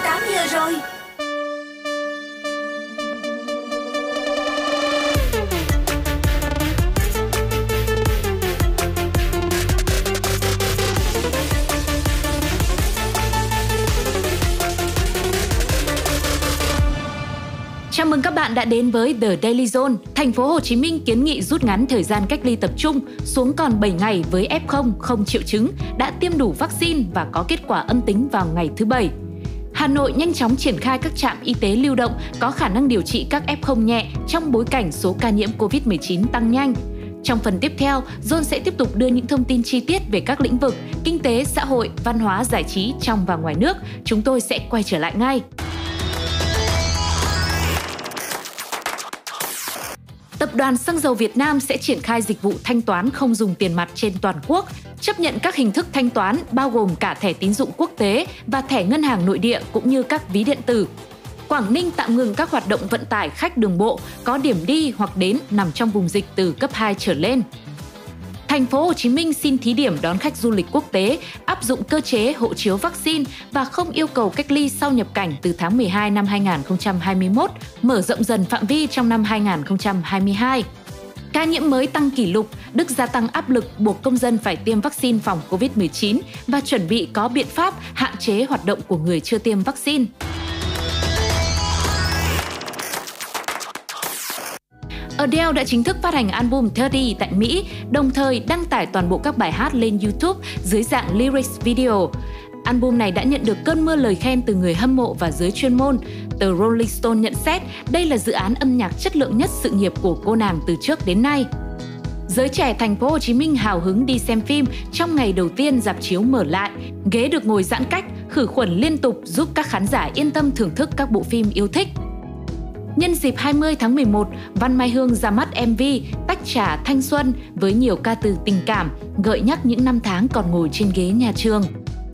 Speaker 2: 18 giờ rồi.
Speaker 18: Chào mừng các bạn đã đến với The Daily Zone. Thành phố Hồ Chí Minh kiến nghị rút ngắn thời gian cách ly tập trung xuống còn 7 ngày với F0 không triệu chứng, đã tiêm đủ vaccine và có kết quả âm tính vào ngày thứ bảy. Hà Nội nhanh chóng triển khai các trạm y tế lưu động có khả năng điều trị các F0 nhẹ trong bối cảnh số ca nhiễm COVID-19 tăng nhanh. Trong phần tiếp theo, John sẽ tiếp tục đưa những thông tin chi tiết về các lĩnh vực kinh tế, xã hội, văn hóa, giải trí trong và ngoài nước. Chúng tôi sẽ quay trở lại ngay. Tập đoàn Xăng dầu Việt Nam sẽ triển khai dịch vụ thanh toán không dùng tiền mặt trên toàn quốc, chấp nhận các hình thức thanh toán bao gồm cả thẻ tín dụng quốc tế và thẻ ngân hàng nội địa cũng như các ví điện tử. Quảng Ninh tạm ngừng các hoạt động vận tải khách đường bộ có điểm đi hoặc đến nằm trong vùng dịch từ cấp 2 trở lên. Thành phố Hồ Chí Minh xin thí điểm đón khách du lịch quốc tế, áp dụng cơ chế hộ chiếu vaccine và không yêu cầu cách ly sau nhập cảnh từ tháng 12 năm 2021, mở rộng dần phạm vi trong năm 2022. Ca nhiễm mới tăng kỷ lục, Đức gia tăng áp lực buộc công dân phải tiêm vaccine phòng COVID-19 và chuẩn bị có biện pháp hạn chế hoạt động của người chưa tiêm vaccine. Adele đã chính thức phát hành album 30 tại Mỹ, đồng thời đăng tải toàn bộ các bài hát lên YouTube dưới dạng lyrics video. Album này đã nhận được cơn mưa lời khen từ người hâm mộ và giới chuyên môn. Tờ Rolling Stone nhận xét đây là dự án âm nhạc chất lượng nhất sự nghiệp của cô nàng từ trước đến nay. Giới trẻ thành phố Hồ Chí Minh hào hứng đi xem phim trong ngày đầu tiên dạp chiếu mở lại. Ghế được ngồi giãn cách, khử khuẩn liên tục giúp các khán giả yên tâm thưởng thức các bộ phim yêu thích. Nhân dịp 20 tháng 11, Văn Mai Hương ra mắt MV Tách trà thanh xuân với nhiều ca từ tình cảm, gợi nhắc những năm tháng còn ngồi trên ghế nhà trường.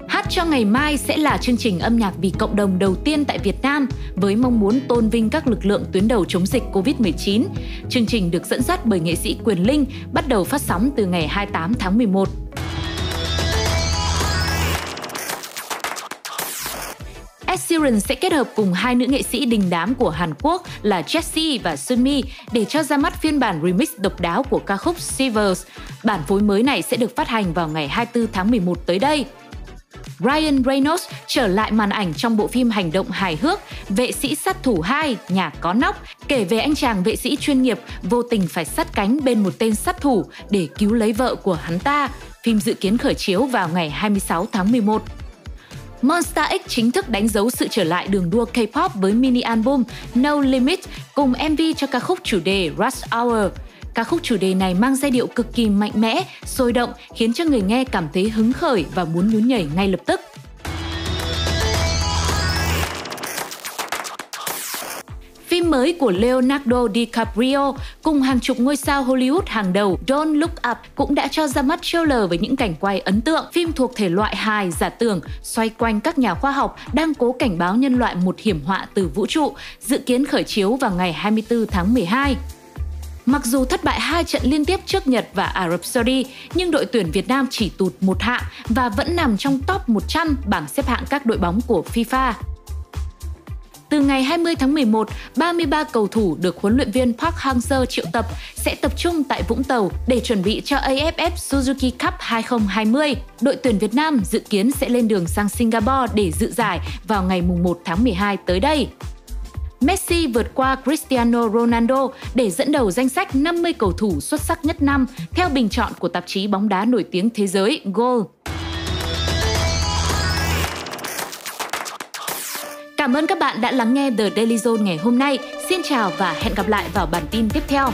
Speaker 18: Hát cho ngày mai sẽ là chương trình âm nhạc vì cộng đồng đầu tiên tại Việt Nam với mong muốn tôn vinh các lực lượng tuyến đầu chống dịch Covid-19. Chương trình được dẫn dắt bởi nghệ sĩ Quyền Linh, bắt đầu phát sóng từ ngày 28 tháng 11. Ed Sheeran sẽ kết hợp cùng hai nữ nghệ sĩ đình đám của Hàn Quốc là Jessie và Sunmi để cho ra mắt phiên bản remix độc đáo của ca khúc Shivers. Bản phối mới này sẽ được phát hành vào ngày 24 tháng 11 tới đây. Ryan Reynolds trở lại màn ảnh trong bộ phim hành động hài hước Vệ sĩ sát thủ 2 Nhà có nóc, kể về anh chàng vệ sĩ chuyên nghiệp vô tình phải sát cánh bên một tên sát thủ để cứu lấy vợ của hắn ta. Phim dự kiến khởi chiếu vào ngày 26 tháng 11. Monster X chính thức đánh dấu sự trở lại đường đua K-pop với mini album No Limit cùng MV cho ca khúc chủ đề Rush Hour. Ca khúc chủ đề này mang giai điệu cực kỳ mạnh mẽ, sôi động, khiến cho người nghe cảm thấy hứng khởi và muốn nhún nhảy ngay lập tức. Phim mới của Leonardo DiCaprio cùng hàng chục ngôi sao Hollywood hàng đầu Don't Look Up cũng đã cho ra mắt trailer với những cảnh quay ấn tượng. Phim thuộc thể loại hài giả tưởng, xoay quanh các nhà khoa học đang cố cảnh báo nhân loại một hiểm họa từ vũ trụ, dự kiến khởi chiếu vào ngày 24 tháng 12. Mặc dù thất bại hai trận liên tiếp trước Nhật và Ả Rập Saudi, nhưng đội tuyển Việt Nam chỉ tụt một hạng và vẫn nằm trong top 100 bảng xếp hạng các đội bóng của FIFA. Từ ngày 20 tháng 11, 33 cầu thủ được huấn luyện viên Park Hang-seo triệu tập sẽ tập trung tại Vũng Tàu để chuẩn bị cho AFF Suzuki Cup 2020. Đội tuyển Việt Nam dự kiến sẽ lên đường sang Singapore để dự giải vào ngày 1 tháng 12 tới đây. Messi vượt qua Cristiano Ronaldo để dẫn đầu danh sách 50 cầu thủ xuất sắc nhất năm theo bình chọn của tạp chí bóng đá nổi tiếng thế giới Goal. Cảm ơn các bạn đã lắng nghe The Daily Zone ngày hôm nay. Xin chào và hẹn gặp lại vào bản tin tiếp theo.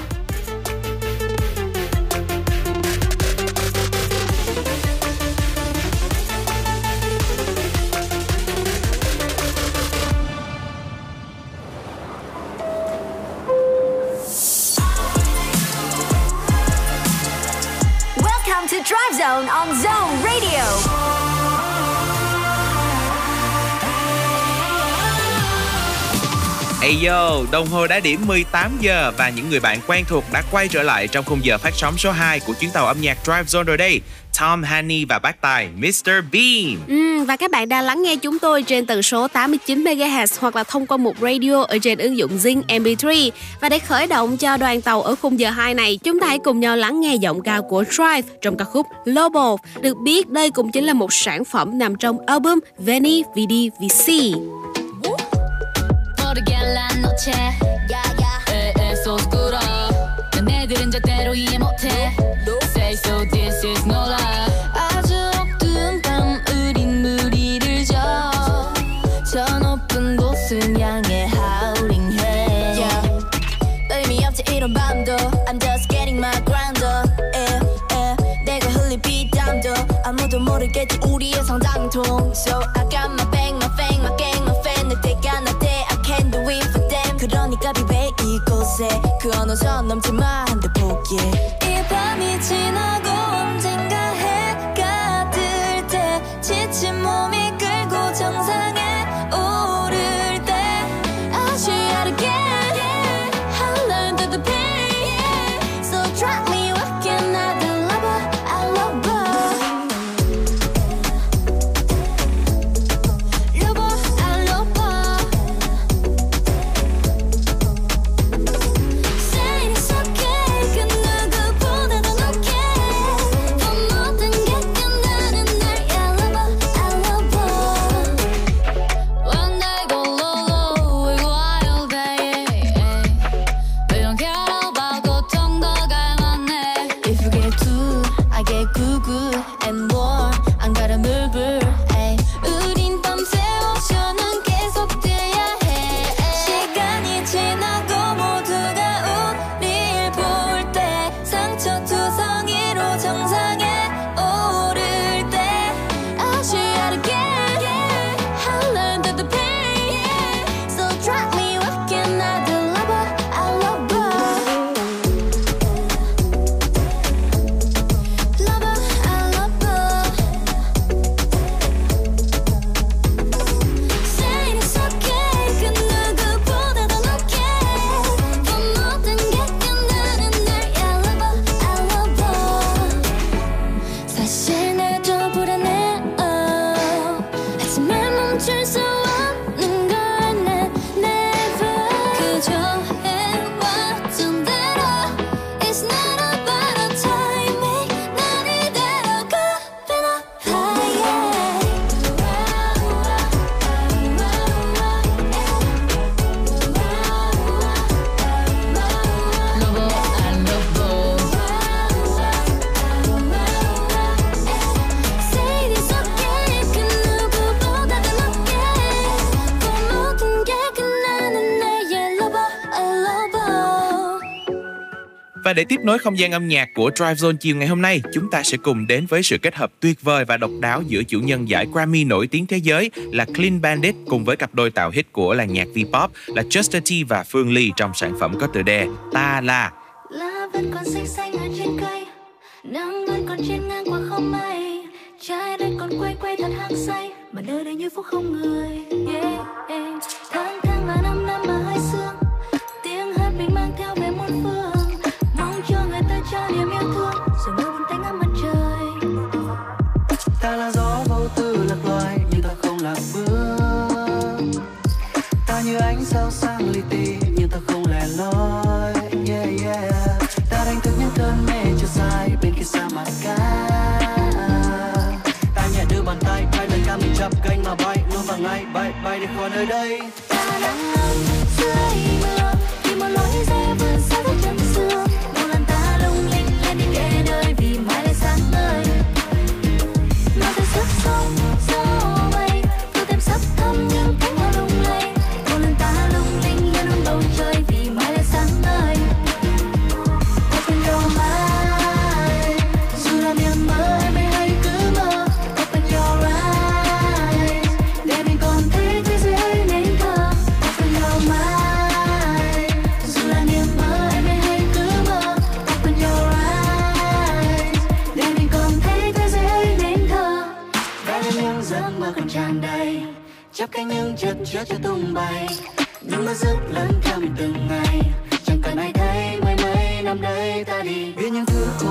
Speaker 3: Hey yo, đồng hồ đã điểm 18 giờ và những người bạn quen thuộc đã quay trở lại trong khung giờ phát sóng số 2 của chuyến tàu âm nhạc Drive Zone rồi đây. Tom Haney và bác tài Mr. Bean.
Speaker 2: Ừ, và các bạn đang lắng nghe chúng tôi trên tần số 89 MHz hoặc là thông qua một radio ở trên ứng dụng Zing MP3. Và để khởi động cho đoàn tàu ở khung giờ 2 này, chúng ta hãy cùng nhau lắng nghe giọng ca của Drive trong ca khúc Global. Được biết đây cũng chính là một sản phẩm nằm trong album Veni Vidi Vici.
Speaker 5: 너체 에에 up 난 애들은 절대로 이해 못해 Say so this is no lie 아주 어두운 밤 우린 무리를 져저 높은 곳을 향해 howling 해 yeah. 없지 이런 밤도 I'm just getting my grind yeah. 내가 흘린 피땀도 아무도 모르겠지 우리의 성장통 So I got my 곳에 그 어느 선 넘지 마 한대 포기해. 이 밤이 지나 只是
Speaker 3: Và để tiếp nối không gian âm nhạc của Drive Zone chiều ngày hôm nay, chúng ta sẽ cùng đến với sự kết hợp tuyệt vời và độc đáo giữa chủ nhân giải Grammy nổi tiếng thế giới là Clean Bandit cùng với cặp đôi tạo hit của làng nhạc V-pop là Justin T và Phương Ly trong sản phẩm có tựa đề Ta là
Speaker 7: Lá vẫn còn xanh xanh ở trên cây Nắng vẫn còn trên ngang qua không mây. Trái đất còn quay quay thật hăng say Mà nơi đây như phút không người. Yeah, yeah. Tháng tháng và năm năm mà hai sương Tiếng hát mình mang theo ta
Speaker 1: là gió vô tư lạc loài, nhưng ta không lạc bước ta như ánh sao sang li ti, nhưng ta không lẻ loi, yeah yeah. Ta đánh thức những cơn mê chưa sai, bên kia xa mặt cả ta nhẹ đưa bàn tay, bay lời ca mình chập cánh mà bay, luôn bằng ngay, bay bay đi khỏi nơi đây. chết cho tung bay. Nhưng mất sức lớn thầm từng ngày, chẳng cần ai thấy mấy mấy năm đây ta đi. Biết những thứ
Speaker 4: cô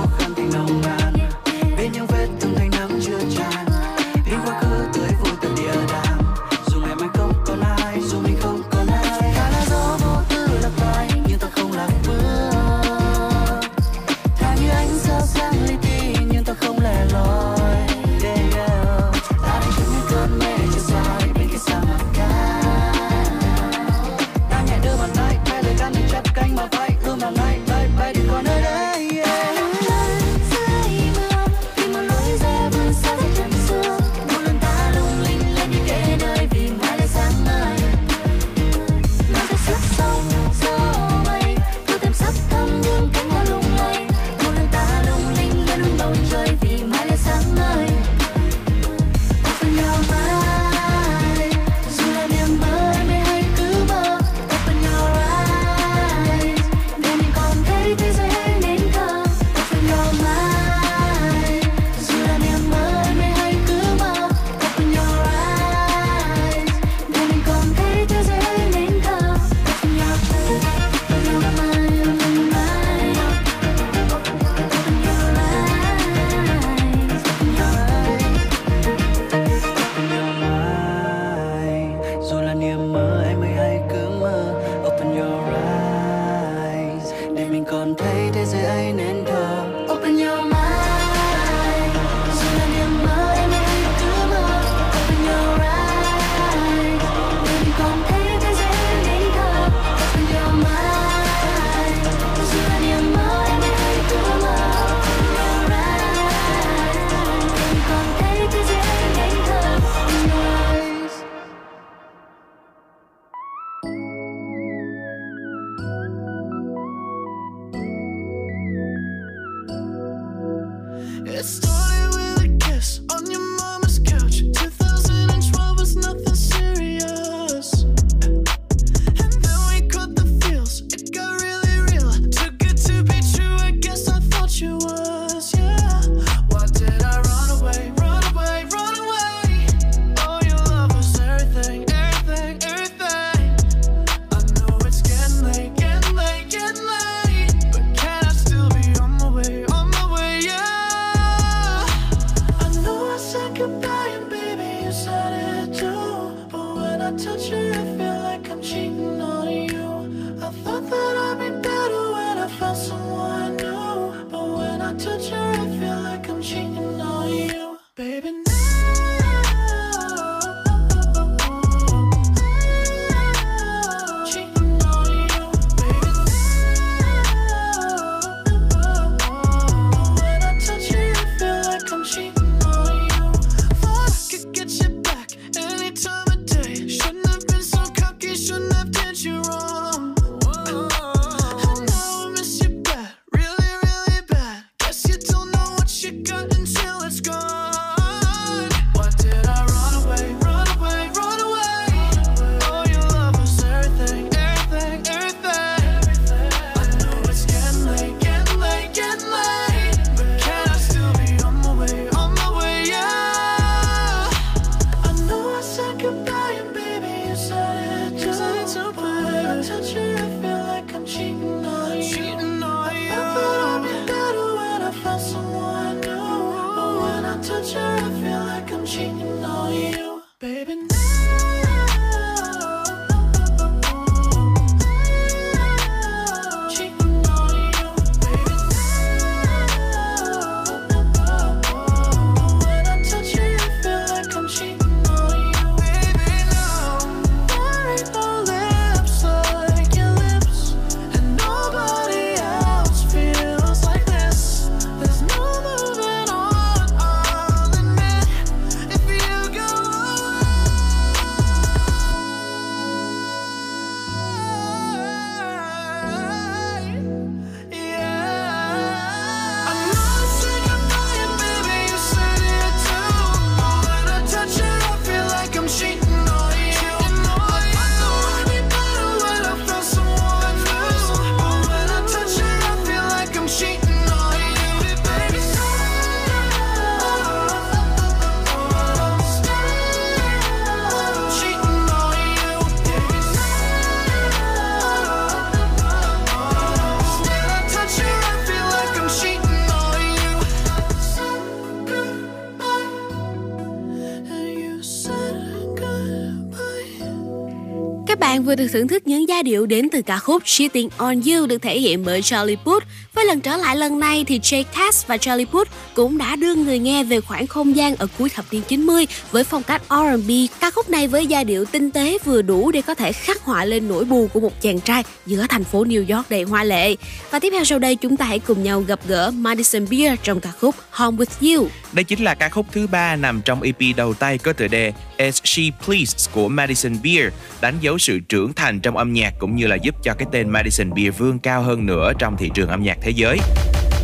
Speaker 2: Các bạn vừa được thưởng thức những giai điệu đến từ ca khúc Cheating on You được thể hiện bởi Charlie Puth. Với lần trở lại lần này thì Jake Cass và Charlie Puth cũng đã đưa người nghe về khoảng không gian ở cuối thập niên 90 với phong cách R&B. Ca khúc này với giai điệu tinh tế vừa đủ để có thể khắc họa lên nỗi buồn của một chàng trai giữa thành phố New York đầy hoa lệ. Và tiếp theo sau đây chúng ta hãy cùng nhau gặp gỡ Madison Beer trong ca khúc Home With You.
Speaker 3: Đây chính là ca khúc thứ ba nằm trong EP đầu tay có tựa đề As She Please của Madison Beer, đánh dấu sự trưởng thành trong âm nhạc cũng như là giúp cho cái tên Madison Beer vươn cao hơn nữa trong thị trường âm nhạc thế giới.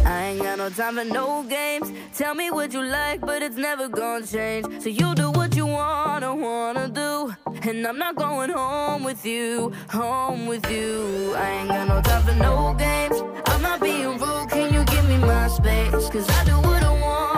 Speaker 19: I ain't got no time for no games. Tell me what you like, but it's never gonna change. So you do what you wanna, wanna do. And I'm not going home with you, home with you. I ain't got no time for no games. I'm not being rude, can you give me my space? Cause I do what I want.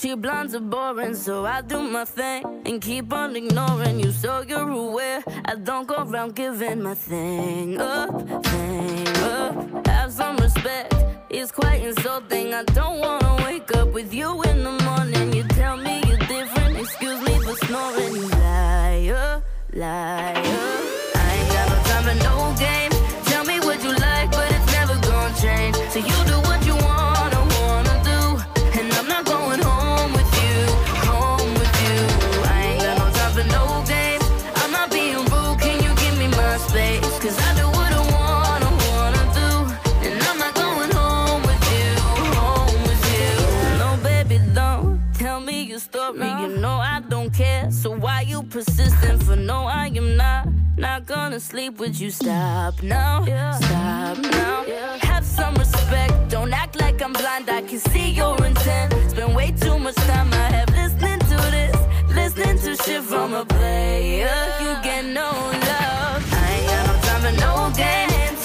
Speaker 19: Cheap blondes are boring. So I do my thing and keep on ignoring you. So you're aware, I don't go around giving my thing up, thing up. Have some respect, it's quite insulting. I don't wanna wake up with you in the morning. You tell me you're different, excuse me for snoring. Liar, liar. I ain't got no time for no games. Persistent for no, I am not. Not gonna sleep with you. Stop now. Stop now. Have some respect. Don't act like I'm blind. I can see your intent. Spend way too much time I have listening to this. Listening to shit from a player. You get no love. I ain't got no time for no games.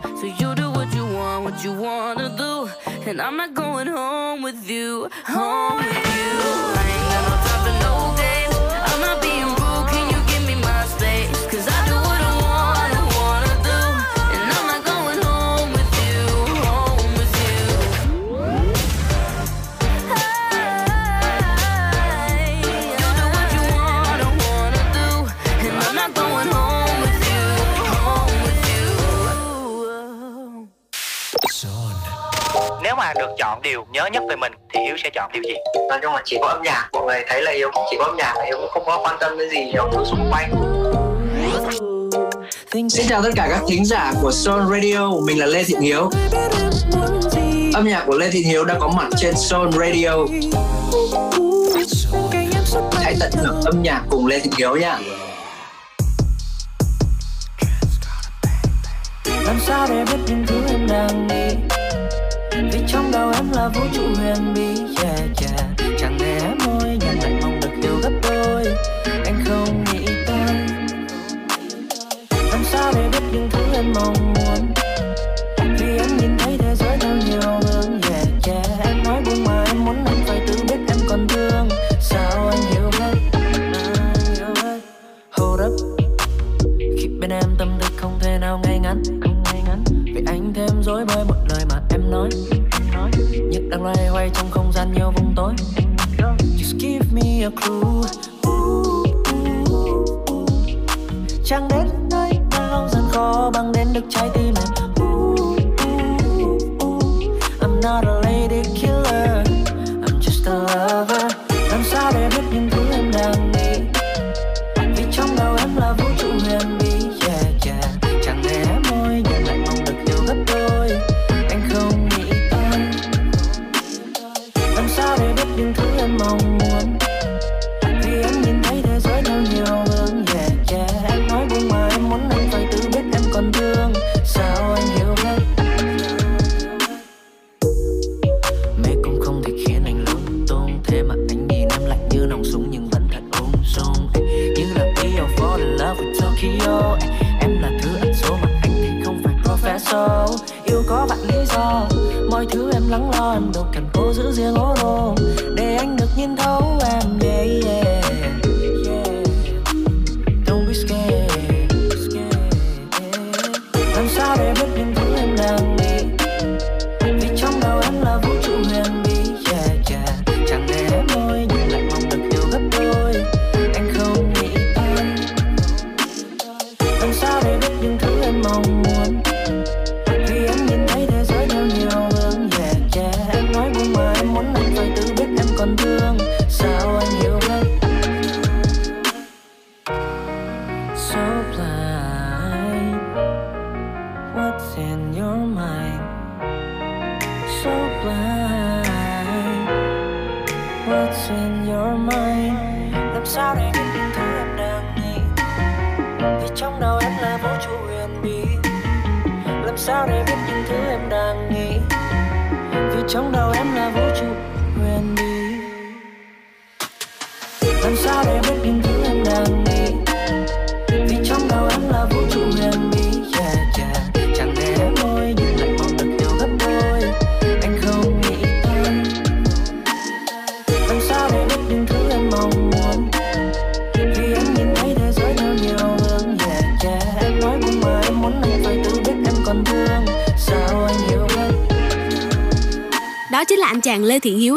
Speaker 19: Gonna. So you do what you want, what you wanna do. And I'm not going home with you, home with you.
Speaker 20: Mà
Speaker 21: được chọn điều nhớ nhất về mình thì hiếu sẽ chọn điều gì
Speaker 20: nói chung là chỉ có âm nhạc mọi người thấy là hiếu chỉ có âm nhạc hiếu cũng không có quan tâm đến gì nhiều thứ xung quanh
Speaker 22: Xin chào tất cả các thính giả của Soul Radio, mình là Lê Thiện Hiếu. Âm nhạc của Lê Thiện Hiếu đã có mặt trên Soul Radio. Hãy tận hưởng âm nhạc cùng Lê Thiện Hiếu nha.
Speaker 7: làm sao để biết những thứ em đang nghĩ vì trong đầu em là vũ trụ huyền bí yeah.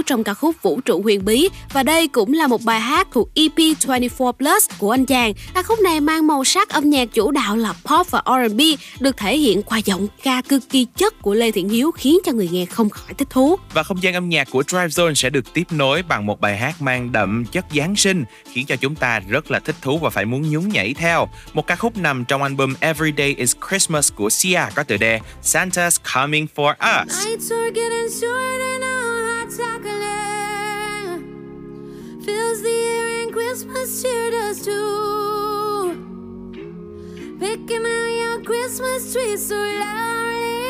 Speaker 7: Trong
Speaker 2: ca khúc Vũ trụ huyền bí và đây cũng là một bài hát thuộc EP 24 Plus của anh chàng. Ca khúc này mang màu sắc âm nhạc chủ đạo là pop và R&B, được thể hiện qua giọng ca cực kỳ chất của Lê Thiện Hiếu khiến cho người nghe không khỏi thích thú.
Speaker 3: Và không gian âm nhạc của Drive Zone sẽ được tiếp nối bằng một bài hát mang đậm chất Giáng sinh, khiến cho chúng ta rất là thích thú và phải muốn nhún nhảy theo. Một ca khúc nằm trong album Every Day is Christmas của Sia có tựa đề Santa's Coming for Us.
Speaker 5: Nights are getting shorter now, chocolate fills the air and Christmas cheer does too. Picking out your Christmas tree so loudly,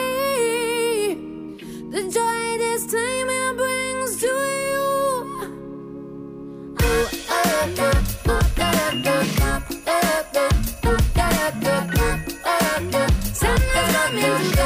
Speaker 5: the joy this time it brings to you. Ooh, ah, da, ooh, da, da, da, da, da, ooh, da, da, da, da, da. Santa's coming down. Singing to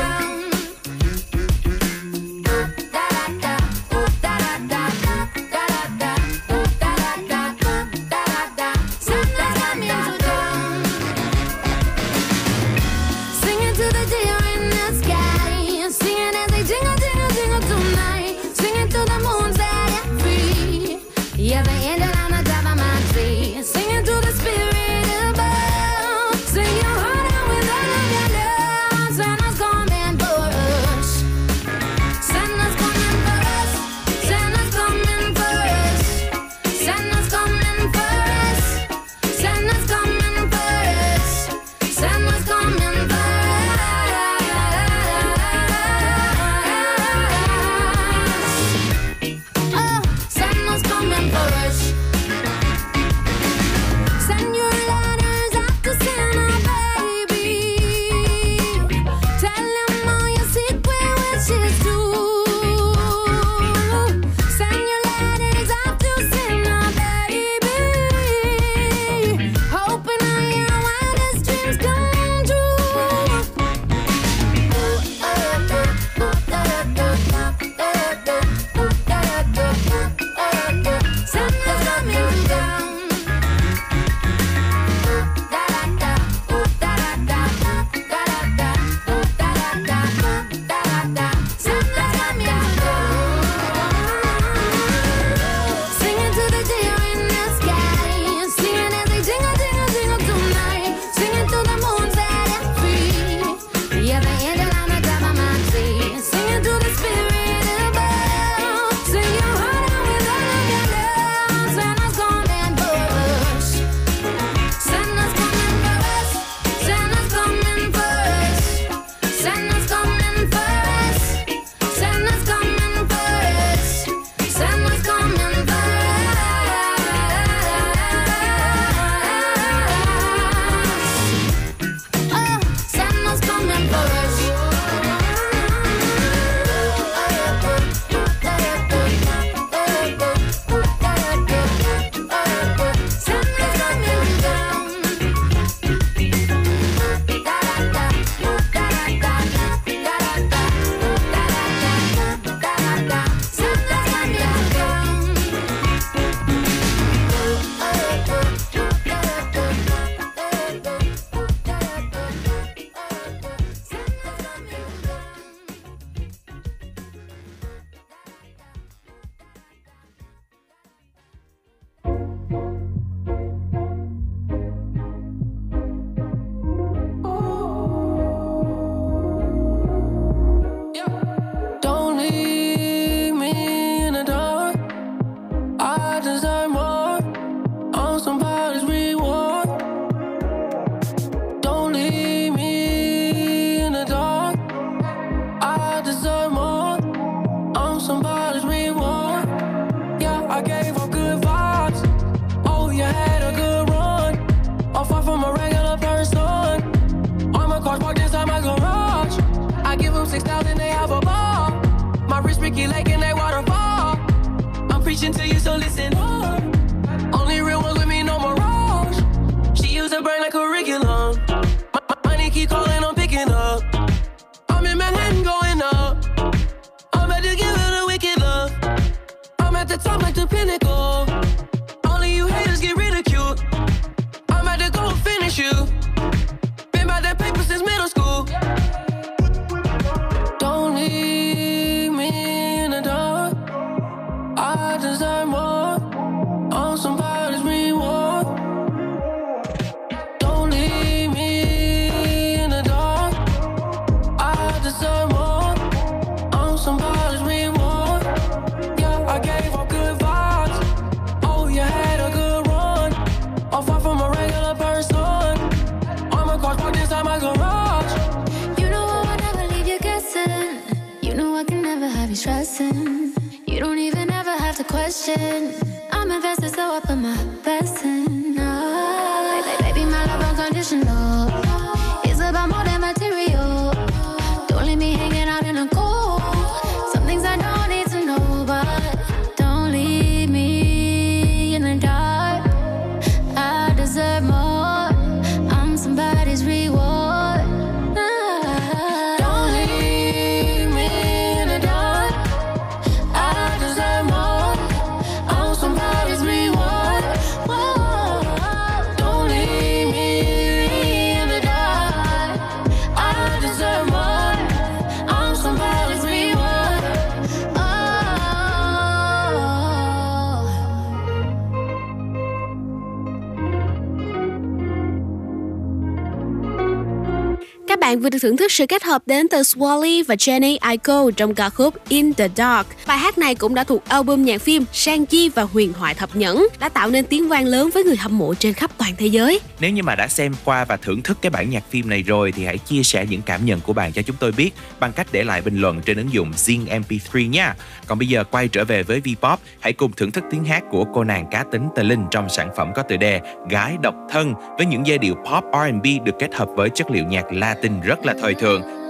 Speaker 2: thưởng thức sự kết hợp đến từ Swally và Jenny Aiko trong ca khúc In The Dark – bài hát này cũng đã thuộc album nhạc phim Sang Chi và Huyền Thoại Thập Nhẫn đã tạo nên tiếng vang lớn với người hâm mộ trên khắp toàn thế giới.
Speaker 11: Nếu như mà đã xem qua và thưởng thức cái bản nhạc phim này rồi thì hãy chia sẻ những cảm nhận của bạn cho chúng tôi biết bằng cách để lại bình luận trên ứng dụng Zing MP3 nha. Còn bây giờ quay trở về với Vpop, hãy cùng thưởng thức tiếng hát của cô nàng cá tính Tê Linh trong sản phẩm có tựa đề Gái độc thân với những giai điệu pop R&B được kết hợp với chất liệu nhạc Latin rất là thời thượng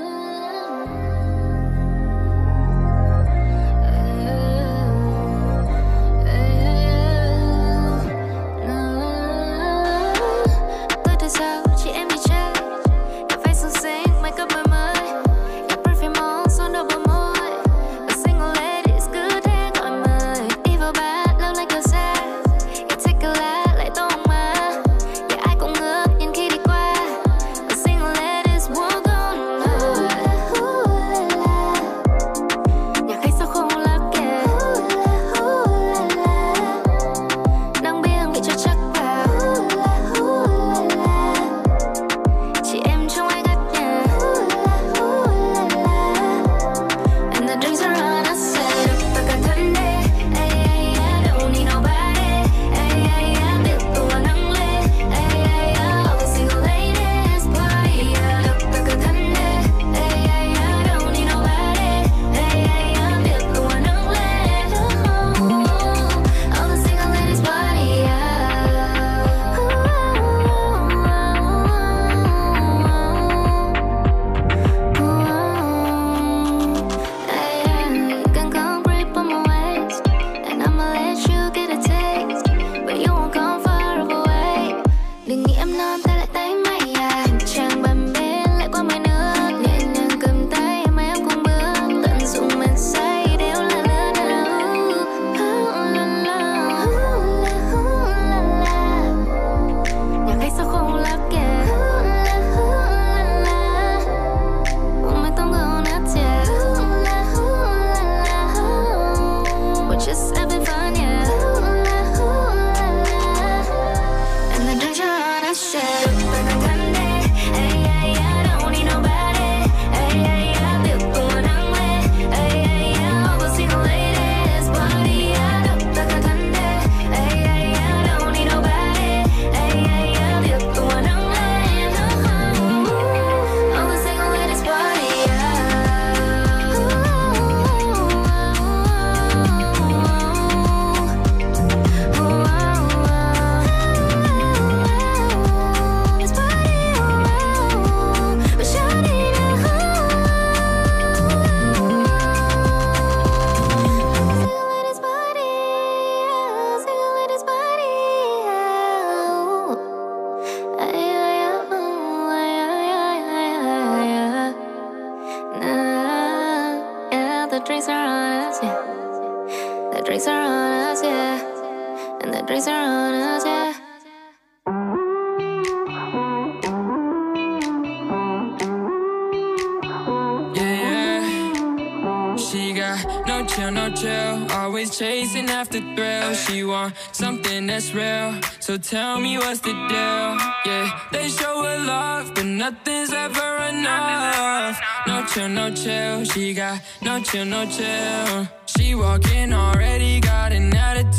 Speaker 23: that's real. So tell me what's the deal? Yeah, they show her love, but nothing's ever enough. No chill, no chill. She got no chill, no chill. She walking already got an attitude.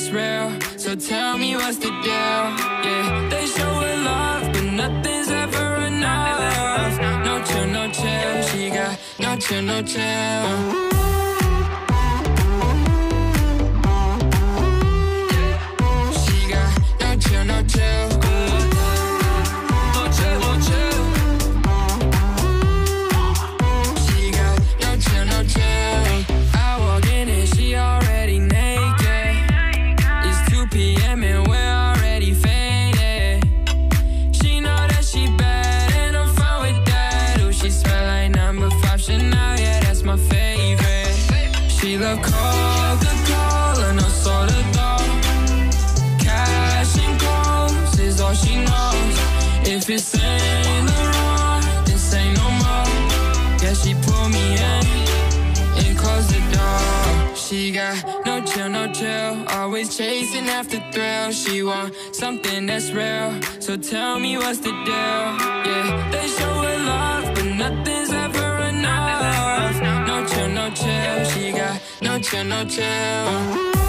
Speaker 23: That's real. So tell me what's the deal? Yeah, they show her love, but nothing's ever enough. No chill, no chill. She got no chill, no chill. She love Coca-Cola, no soda though. Cash and clothes is all she knows. If it's Saint Laurent, then say no more. Yeah, she pull me in and close the door. She got no chill, no chill. Always chasing after thrill. She want something that's real. So tell me what's the deal? Yeah, they show her love, no chill. She got no chill, no chill.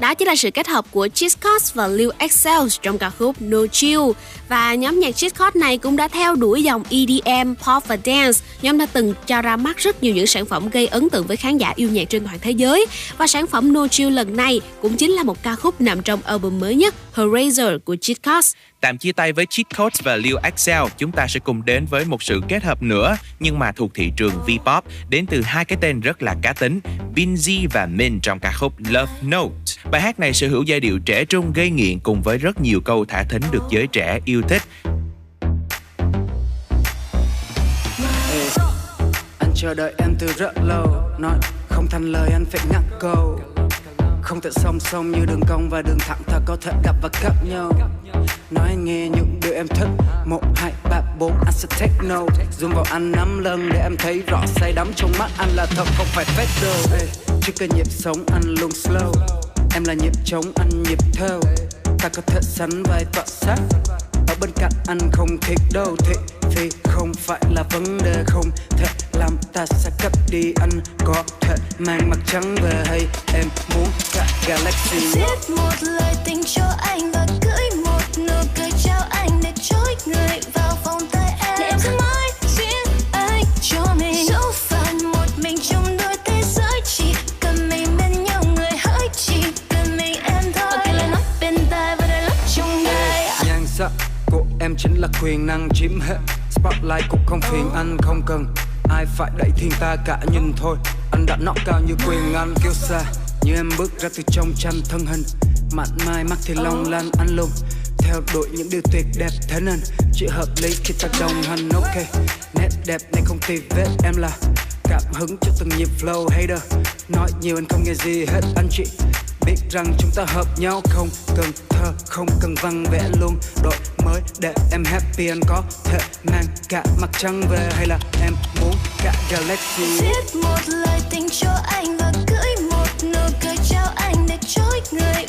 Speaker 2: Đó chính là sự kết hợp của Chiscos và Lil Excel trong ca khúc No Chill. Và nhóm nhạc Chiscos này cũng đã theo đuổi dòng EDM, pop và dance. Nhóm đã từng cho ra mắt rất nhiều những sản phẩm gây ấn tượng với khán giả yêu nhạc trên toàn thế giới. Và sản phẩm No Chill lần này cũng chính là một ca khúc nằm trong album mới nhất Horizon của Chiscos.
Speaker 3: Tạm chia tay với Cheat Codes và Lil Excel, chúng ta sẽ cùng đến với một sự kết hợp nữa nhưng mà thuộc thị trường V-pop đến từ hai cái tên rất là cá tính, Binzy và Min trong ca khúc Love Note. Bài hát này sở hữu giai điệu trẻ trung gây nghiện cùng với rất nhiều câu thả thính được giới trẻ yêu thích.
Speaker 24: Hey, Anh chờ đợi em từ rất lâu Nói không thành lời anh phải ngắt câu không thể song song như đường cong và đường thẳng ta có thể gặp và cắt nhau. Nói anh nghe những điều em thích Một, hai, ba, bốn anh sẽ take note. Zoom vào anh năm lần để em thấy rõ say đắm trong mắt anh là thật không phải fake đâu. Ê, Trước cái nhịp sống anh luôn slow. Em là nhịp trống anh nhịp theo Ta có thể sánh vai tọa sát ở bên cạnh anh không thiệt đâu thì vì không phải là vấn đề không thể làm ta sẽ cất đi anh. Có thể mang mặt trắng về hay em muốn cả galaxy.
Speaker 11: Viết một lời tình cho anh và gửi một nụ cười trao anh để trối người vào em
Speaker 24: chính là quyền năng chiếm hết. Spotlight cũng không phiền anh, không cần ai phải đẩy thiên ta cả, nhìn thôi. Anh đã knock cao như quyền anh kêu xa như em bước ra từ trong tranh thân hình. Mặn mai mắt thì long lanh anh luôn theo đuổi những điều tuyệt đẹp thế nên chỉ hợp lý khi ta đồng hành. Ok, nét đẹp này không tì vết em là cảm hứng cho từng nhịp flow hater nói nhiều anh không nghe gì hết anh chị. Biết rằng chúng ta hợp nhau không cần thơ, không cần văn vẽ luôn đổi mới để em happy, anh có thể mang cả mặt trăng về. Hay là em muốn cả galaxy?
Speaker 25: Viết một lời tình cho anh và cưỡi một nụ cười trao anh để trối người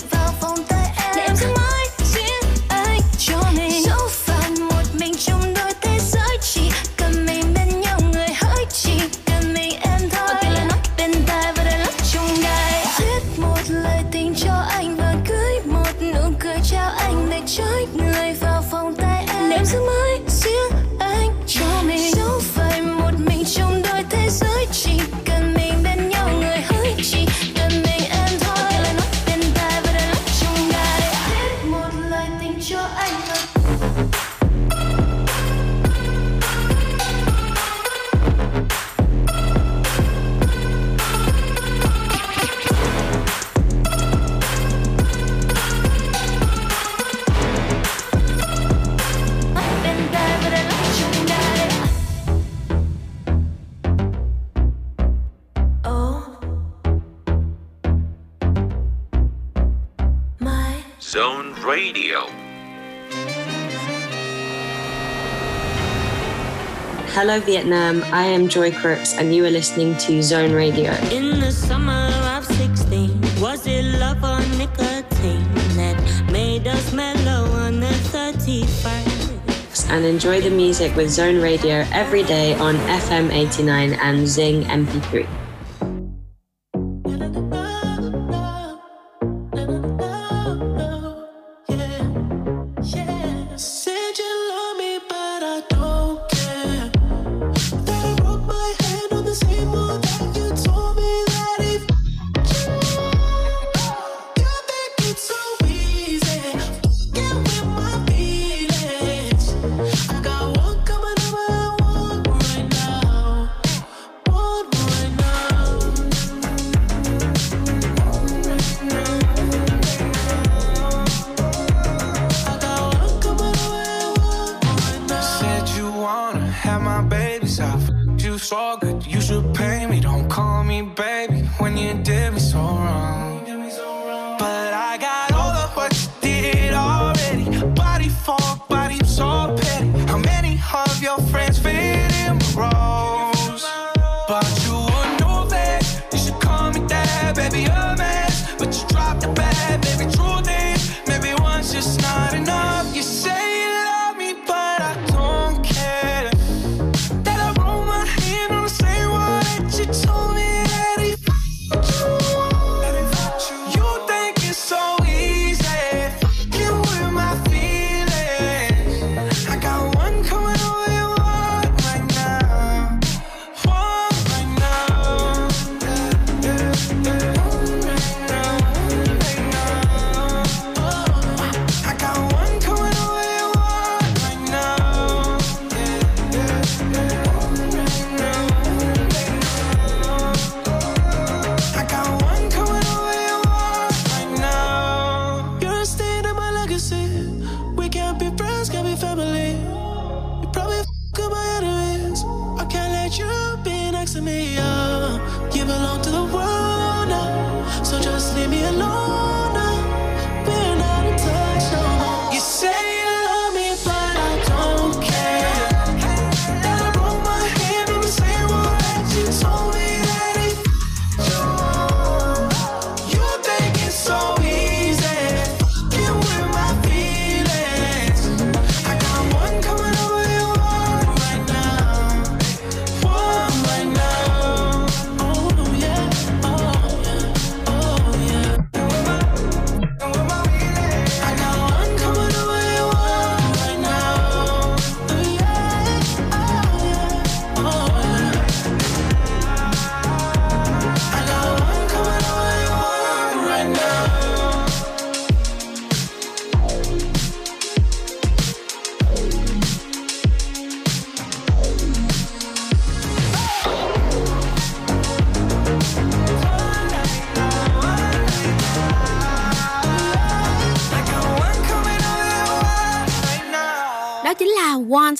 Speaker 4: Hello, Vietnam. I am Joy Crooks, and you are listening to Zone Radio.
Speaker 26: In the summer of 16, was it love or nicotine that made us mellow on the 31st?
Speaker 4: And enjoy the music with Zone Radio every day on FM 89 and Zing MP3.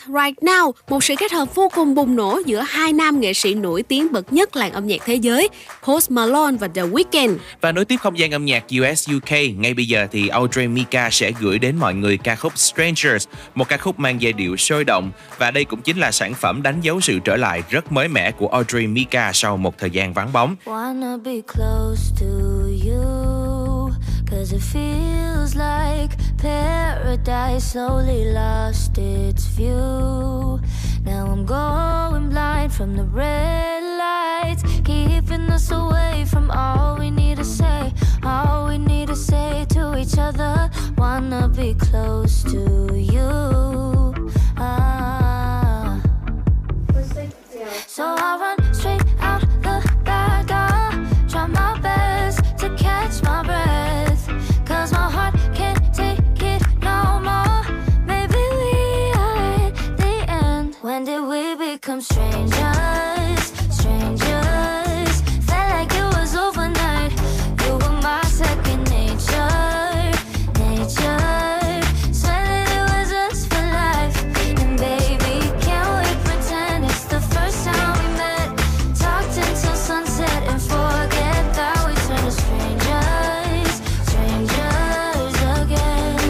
Speaker 27: Right Now,
Speaker 2: một sự kết hợp vô cùng bùng nổ giữa hai nam nghệ sĩ nổi tiếng bậc nhất làng âm nhạc thế giới, Post Malone và The Weeknd.
Speaker 3: Và nối tiếp không gian âm nhạc US UK, ngay bây giờ thì Audrey Mika sẽ gửi đến mọi người ca khúc Strangers, một ca khúc mang giai điệu sôi động và đây cũng chính là sản phẩm đánh dấu sự trở lại rất mới mẻ của Audrey Mika sau một thời gian vắng bóng.
Speaker 11: Wanna be close to you Cause it feels like paradise slowly lost its view. Now I'm going blind from the red lights Keeping us away from all we need to say All we need to say to each other. Wanna be close to you. Ah. So I run become strangers? Strangers. Felt like it was overnight. You were my second nature Nature. Swear that it was us for life. And baby, can't we pretend it's the first time we met? Talked until sunset and forget that we turned to strangers Strangers again.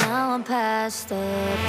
Speaker 11: Now I'm past that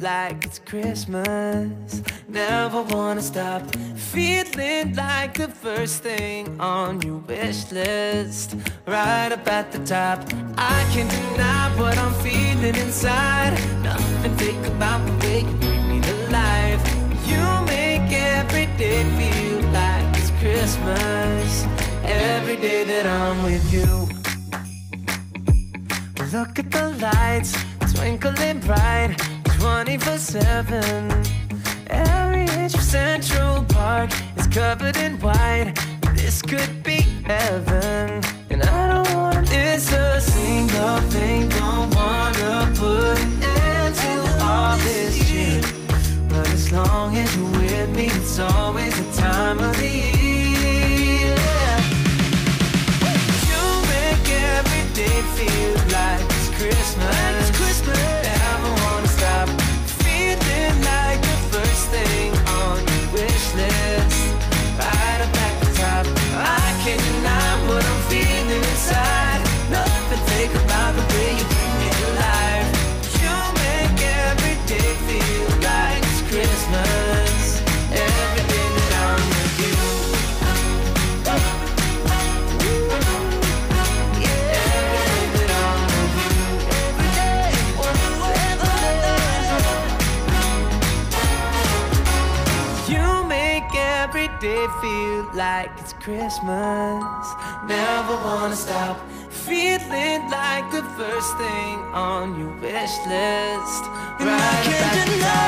Speaker 11: like it's
Speaker 6: Christmas. Never wanna stop feeling like the first thing on your wish list. Right up at the top, I can't deny what I'm feeling inside. Nothing fake about the way you bring me to life. You make every day feel like it's Christmas. Every day that I'm with you. Look at the lights twinkling bright 24 7. Every inch of Central Park is covered in white. This could be heaven. And I don't wanna miss a single thing. Don't wanna put an end to all this shit. But as long as you're with me, it's always the time of the year. You make every day feel like it's Christmas. it's Christmas. Christmas.
Speaker 7: Never wanna stop feeling like the first thing on your wish list. Right about now,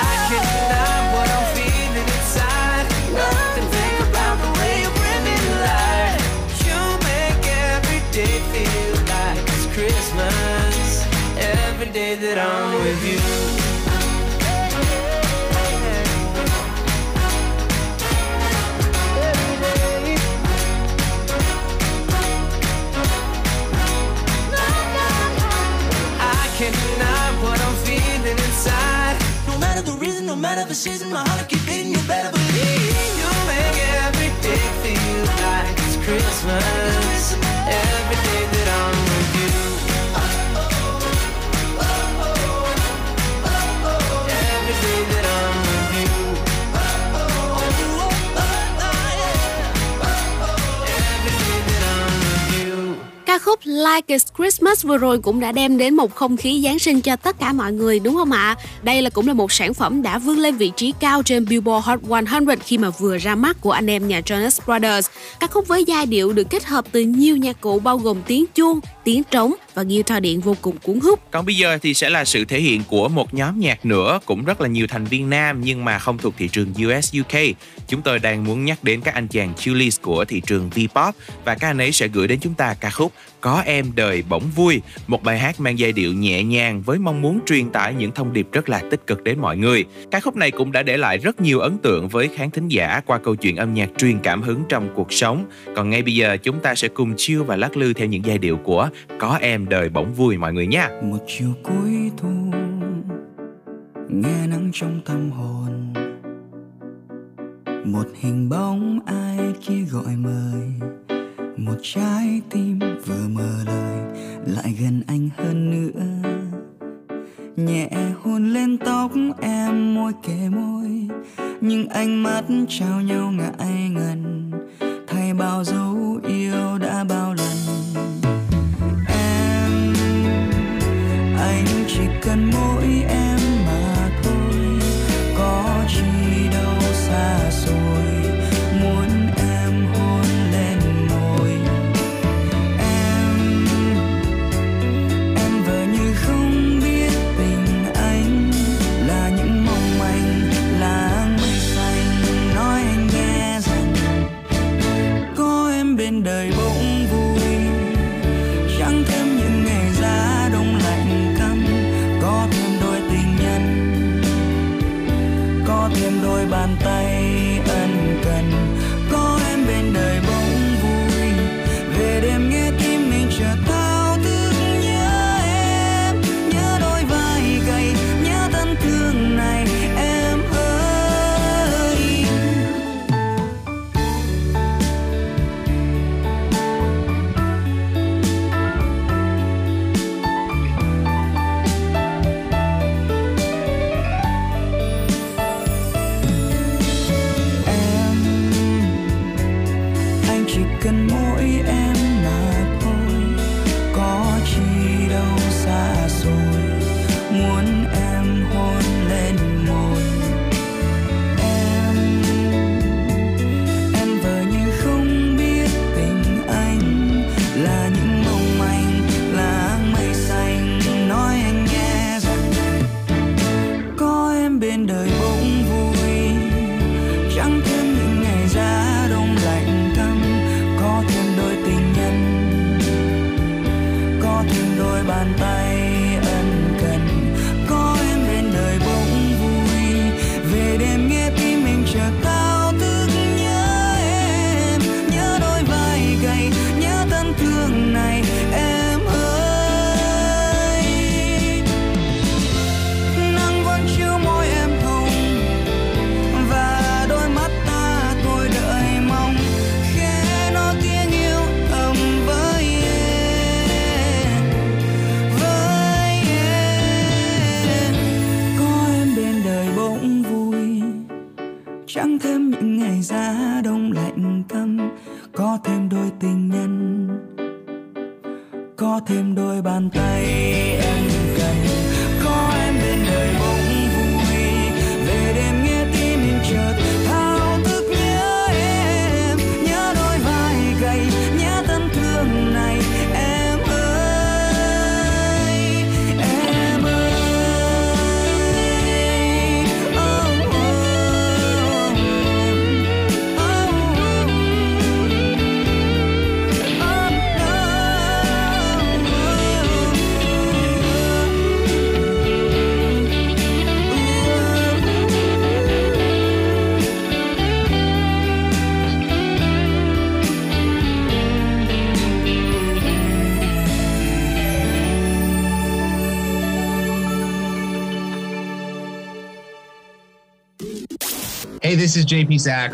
Speaker 7: I can't deny what I'm feeling inside. Nothing think about the way you bring me to life. You make every day feel like it's Christmas. Every day that I'm with you. Matter the reason, no matter the season, my heart keep beating. You better believe you make every day feel like it's Christmas. Every day
Speaker 2: Ca khúc Like It's Christmas vừa rồi cũng đã đem đến một không khí Giáng sinh cho tất cả mọi người đúng không ạ? Đây là cũng là một sản phẩm đã vươn lên vị trí cao trên Billboard Hot 100 khi mà vừa ra mắt của anh em nhà Jonas Brothers. Ca khúc với giai điệu được kết hợp từ nhiều nhạc cụ bao gồm tiếng chuông, tiếng trống và guitar điện vô cùng cuốn hút.
Speaker 3: Còn bây giờ thì sẽ là sự thể hiện của một nhóm nhạc nữa cũng rất là nhiều thành viên nam nhưng mà không thuộc thị trường US UK. Chúng tôi đang muốn nhắc đến các anh chàng Julius của thị trường V-pop và các anh ấy sẽ gửi đến chúng ta ca khúc có em đời bỗng vui, một bài hát mang giai điệu nhẹ nhàng với mong muốn truyền tải những thông điệp rất là tích cực đến mọi người. Ca khúc này cũng đã để lại rất nhiều ấn tượng với khán thính giả qua câu chuyện âm nhạc truyền cảm hứng trong cuộc sống. Còn ngay bây giờ chúng ta sẽ cùng chiêu và lắc lư theo những giai điệu của Có em đời bỗng vui mọi người nha.
Speaker 28: một chiều cuối thu nghe nắng trong tâm hồn một hình bóng ai kia gọi mời một trái tim vừa mở lời, lại gần anh hơn nữa. Nhẹ hôn lên tóc em môi kề môi, nhưng ánh mắt trao nhau ngại ngần. Thay bao dấu yêu đã bao lần. Em, anh chỉ cần mỗi em mà thôi. Có chi đâu xa
Speaker 29: Hey, this is JP Zach.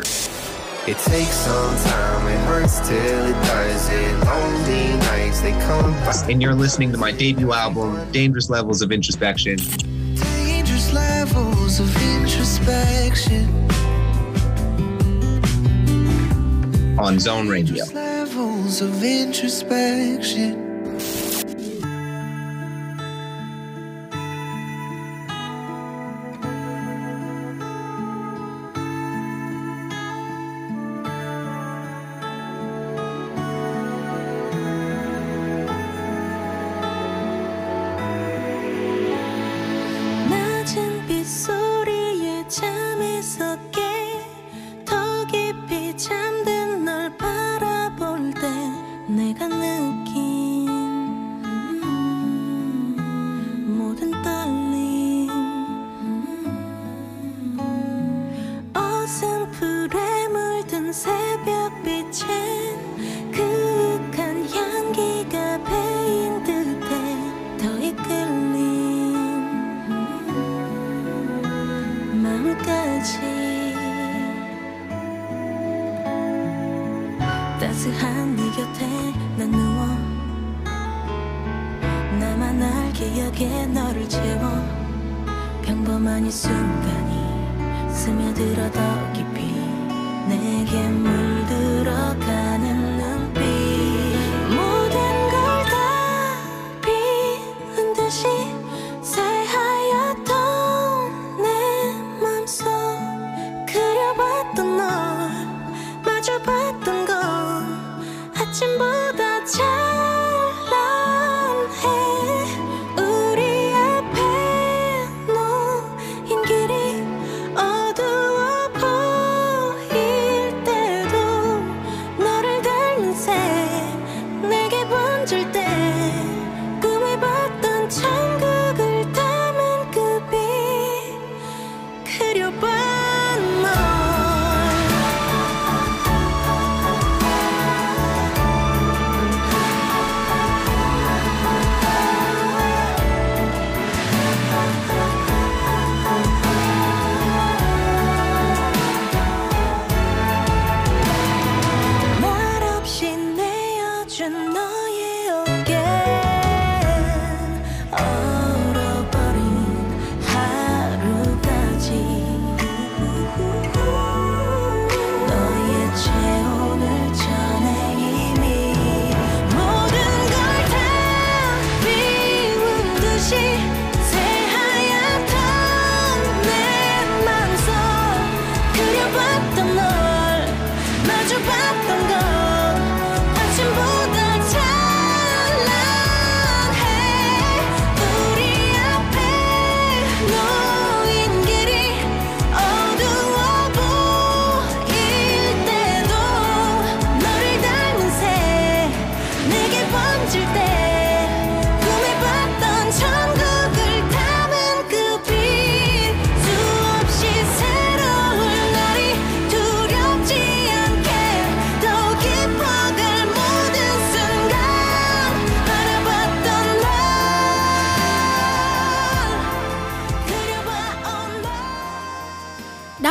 Speaker 1: It takes some time, it hurts till it does it. Lonely nights, they come by.
Speaker 29: And you're listening to my debut album, Dangerous Levels of Introspection.
Speaker 1: Dangerous levels of introspection.
Speaker 29: on Zone Radio.
Speaker 1: Levels of introspection.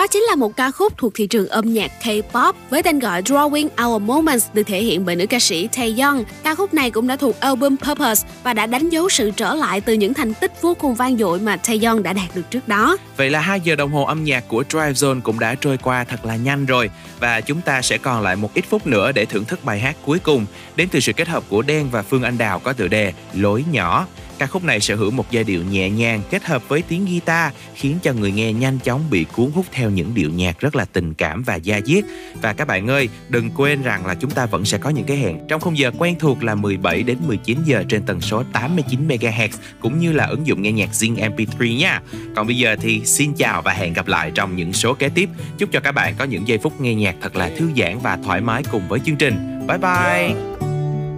Speaker 2: Đó chính là một ca khúc thuộc thị trường âm nhạc K-pop với tên gọi Drawing Our Moments, được thể hiện bởi nữ ca sĩ Taeyeon. Ca khúc này cũng đã thuộc album Purpose và đã đánh dấu sự trở lại từ những thành tích vô cùng vang dội mà Taeyeon đã đạt được trước đó.
Speaker 3: Vậy là 2 giờ đồng hồ âm nhạc của Drive Zone cũng đã trôi qua thật là nhanh rồi và chúng ta sẽ còn lại một ít phút nữa để thưởng thức bài hát cuối cùng, đến từ sự kết hợp của Đen và Phương Anh Đào có tựa đề Lối nhỏ. Ca khúc này sở hữu một giai điệu nhẹ nhàng kết hợp với tiếng guitar khiến cho người nghe nhanh chóng bị cuốn hút theo những điệu nhạc rất là tình cảm và da diết. Và các bạn ơi, đừng quên rằng là chúng ta vẫn sẽ có những cái hẹn trong khung giờ quen thuộc là 17 đến 19 giờ trên tần số 89 MHz cũng như là ứng dụng nghe nhạc Zing MP3 nha. Còn bây giờ thì xin chào và hẹn gặp lại trong những số kế tiếp. Chúc cho các bạn có những giây phút nghe nhạc thật là thư giãn và thoải mái cùng với chương trình. Bye bye.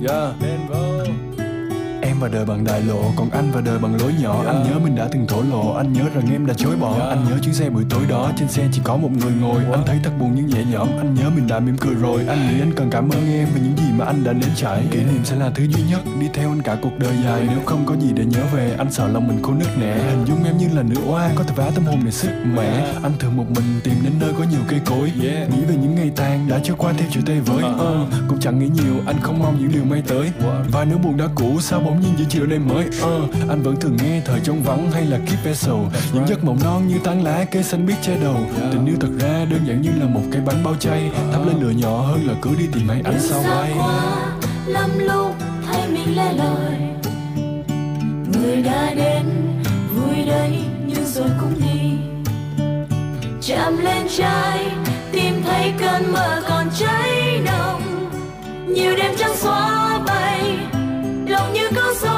Speaker 30: Yeah. Em và đời bằng đại lộ Còn anh và đời bằng lối nhỏ. Anh nhớ mình đã từng thổ lộ Anh nhớ rằng em đã chối bỏ. Anh nhớ chuyến xe buổi tối đó Trên xe chỉ có một người ngồi. Anh thấy thật buồn nhưng nhẹ nhõm Anh nhớ mình đã mỉm cười rồi. Anh nghĩ anh cần cảm ơn em Về những gì mà anh đã nếm trải. Kỷ niệm sẽ là thứ duy nhất đi theo anh cả cuộc đời dài. Nếu không có gì để nhớ về anh sợ lòng mình khô nứt nẻ. Hình dung em như là nữ oa có thể vá tâm hồn để sức mẻ. Anh thường một mình tìm đến nơi có nhiều cây cối. Nghĩ về những ngày tàn đã trôi qua theo chiều tây với ờ, cũng chẳng nghĩ nhiều anh không mong những điều may tới. Và nếu buồn đã cũ sao bỗng nhiên giữa chiều nay mới. Ờ, anh vẫn thường nghe thời trống vắng hay là keep vessel những giấc mộng non như tán lá cây xanh biếc che đầu. Tình yêu thật ra đơn giản như là một cái bánh bao chay. Thắp lên lửa nhỏ hơn là cứ đi tìm hay ánh sao bay.
Speaker 11: lắm lúc thấy mình lẻ loi. Người đã đến vui đấy nhưng rồi cũng đi. Chạm lên trái tìm thấy cơn mơ còn cháy nồng. Nhiều đêm trắng xóa bay 告
Speaker 30: 诉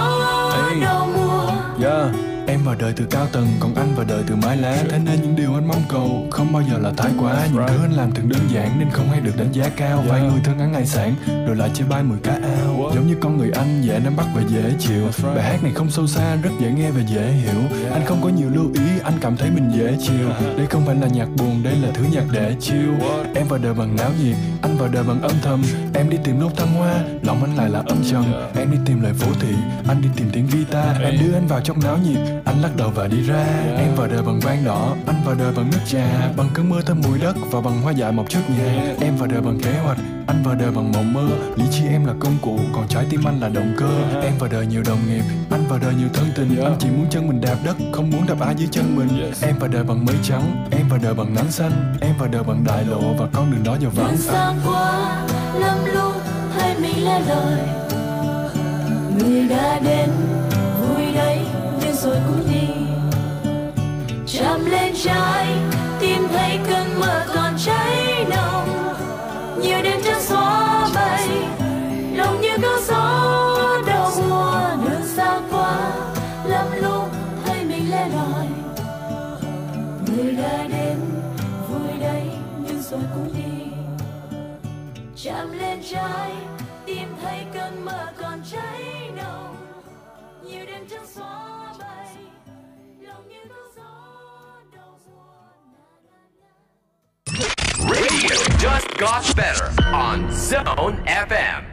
Speaker 30: Em vào đời từ cao tầng Còn anh vào đời từ mái lá. Thế nên những điều anh mong cầu Không bao giờ là thái quá. Những thứ anh làm thường đơn giản Nên không hay được đánh giá cao. Vài người thương ngắn ngày sản Rồi lại chơi bay mười cá ao. Giống như con người anh Dễ nắm bắt và dễ chịu. Bài hát này không sâu xa Rất dễ nghe và dễ hiểu. Anh không có nhiều lưu ý Anh cảm thấy mình dễ chiều Đây không phải là nhạc buồn Đây là thứ nhạc để chill. Em vào đời bằng náo nhiệt Anh vào đời bằng âm thầm. Em đi tìm nốt thăng hoa Lòng anh lại là âm trầm. Em đi tìm lời phố thị Anh đi tìm tiếng guitar. Em đưa anh vào trong náo nhiệt anh lắc đầu và đi ra. Em vào đời bằng vang đỏ Anh vào đời bằng nước trà. Bằng cơn mưa thơm mùi đất Và bằng hoa dại mọc trước nhà. Em vào đời bằng kế hoạch Anh vào đời bằng mộng mơ. Lý trí em là công cụ Còn trái tim anh là động cơ. Em vào đời nhiều đồng nghiệp Anh vào đời nhiều thân tình. Anh chỉ muốn chân mình đạp đất Không muốn đạp ai dưới chân mình. Em vào đời bằng mây trắng Em vào đời bằng nắng xanh. Em vào đời bằng đại lộ Và con đường đó giờ vắng.
Speaker 11: Xa quá lắm lúc thấy mình lẻ loi người đã đến rồi cũng đi. Chạm lên trái, tìm thấy cơn mưa còn cháy nồng. Nhiều đêm trắng xóa bay, lòng như cơn gió đầu mùa. Đường xa quá, lắm lúc thấy mình lẻ loi. Người đã đến, vui đấy nhưng rồi cũng đi. Chạm lên trái, tìm thấy cơn mưa còn cháy nồng. Nhiều đêm trắng xóa
Speaker 25: Radio just got better on Zone FM.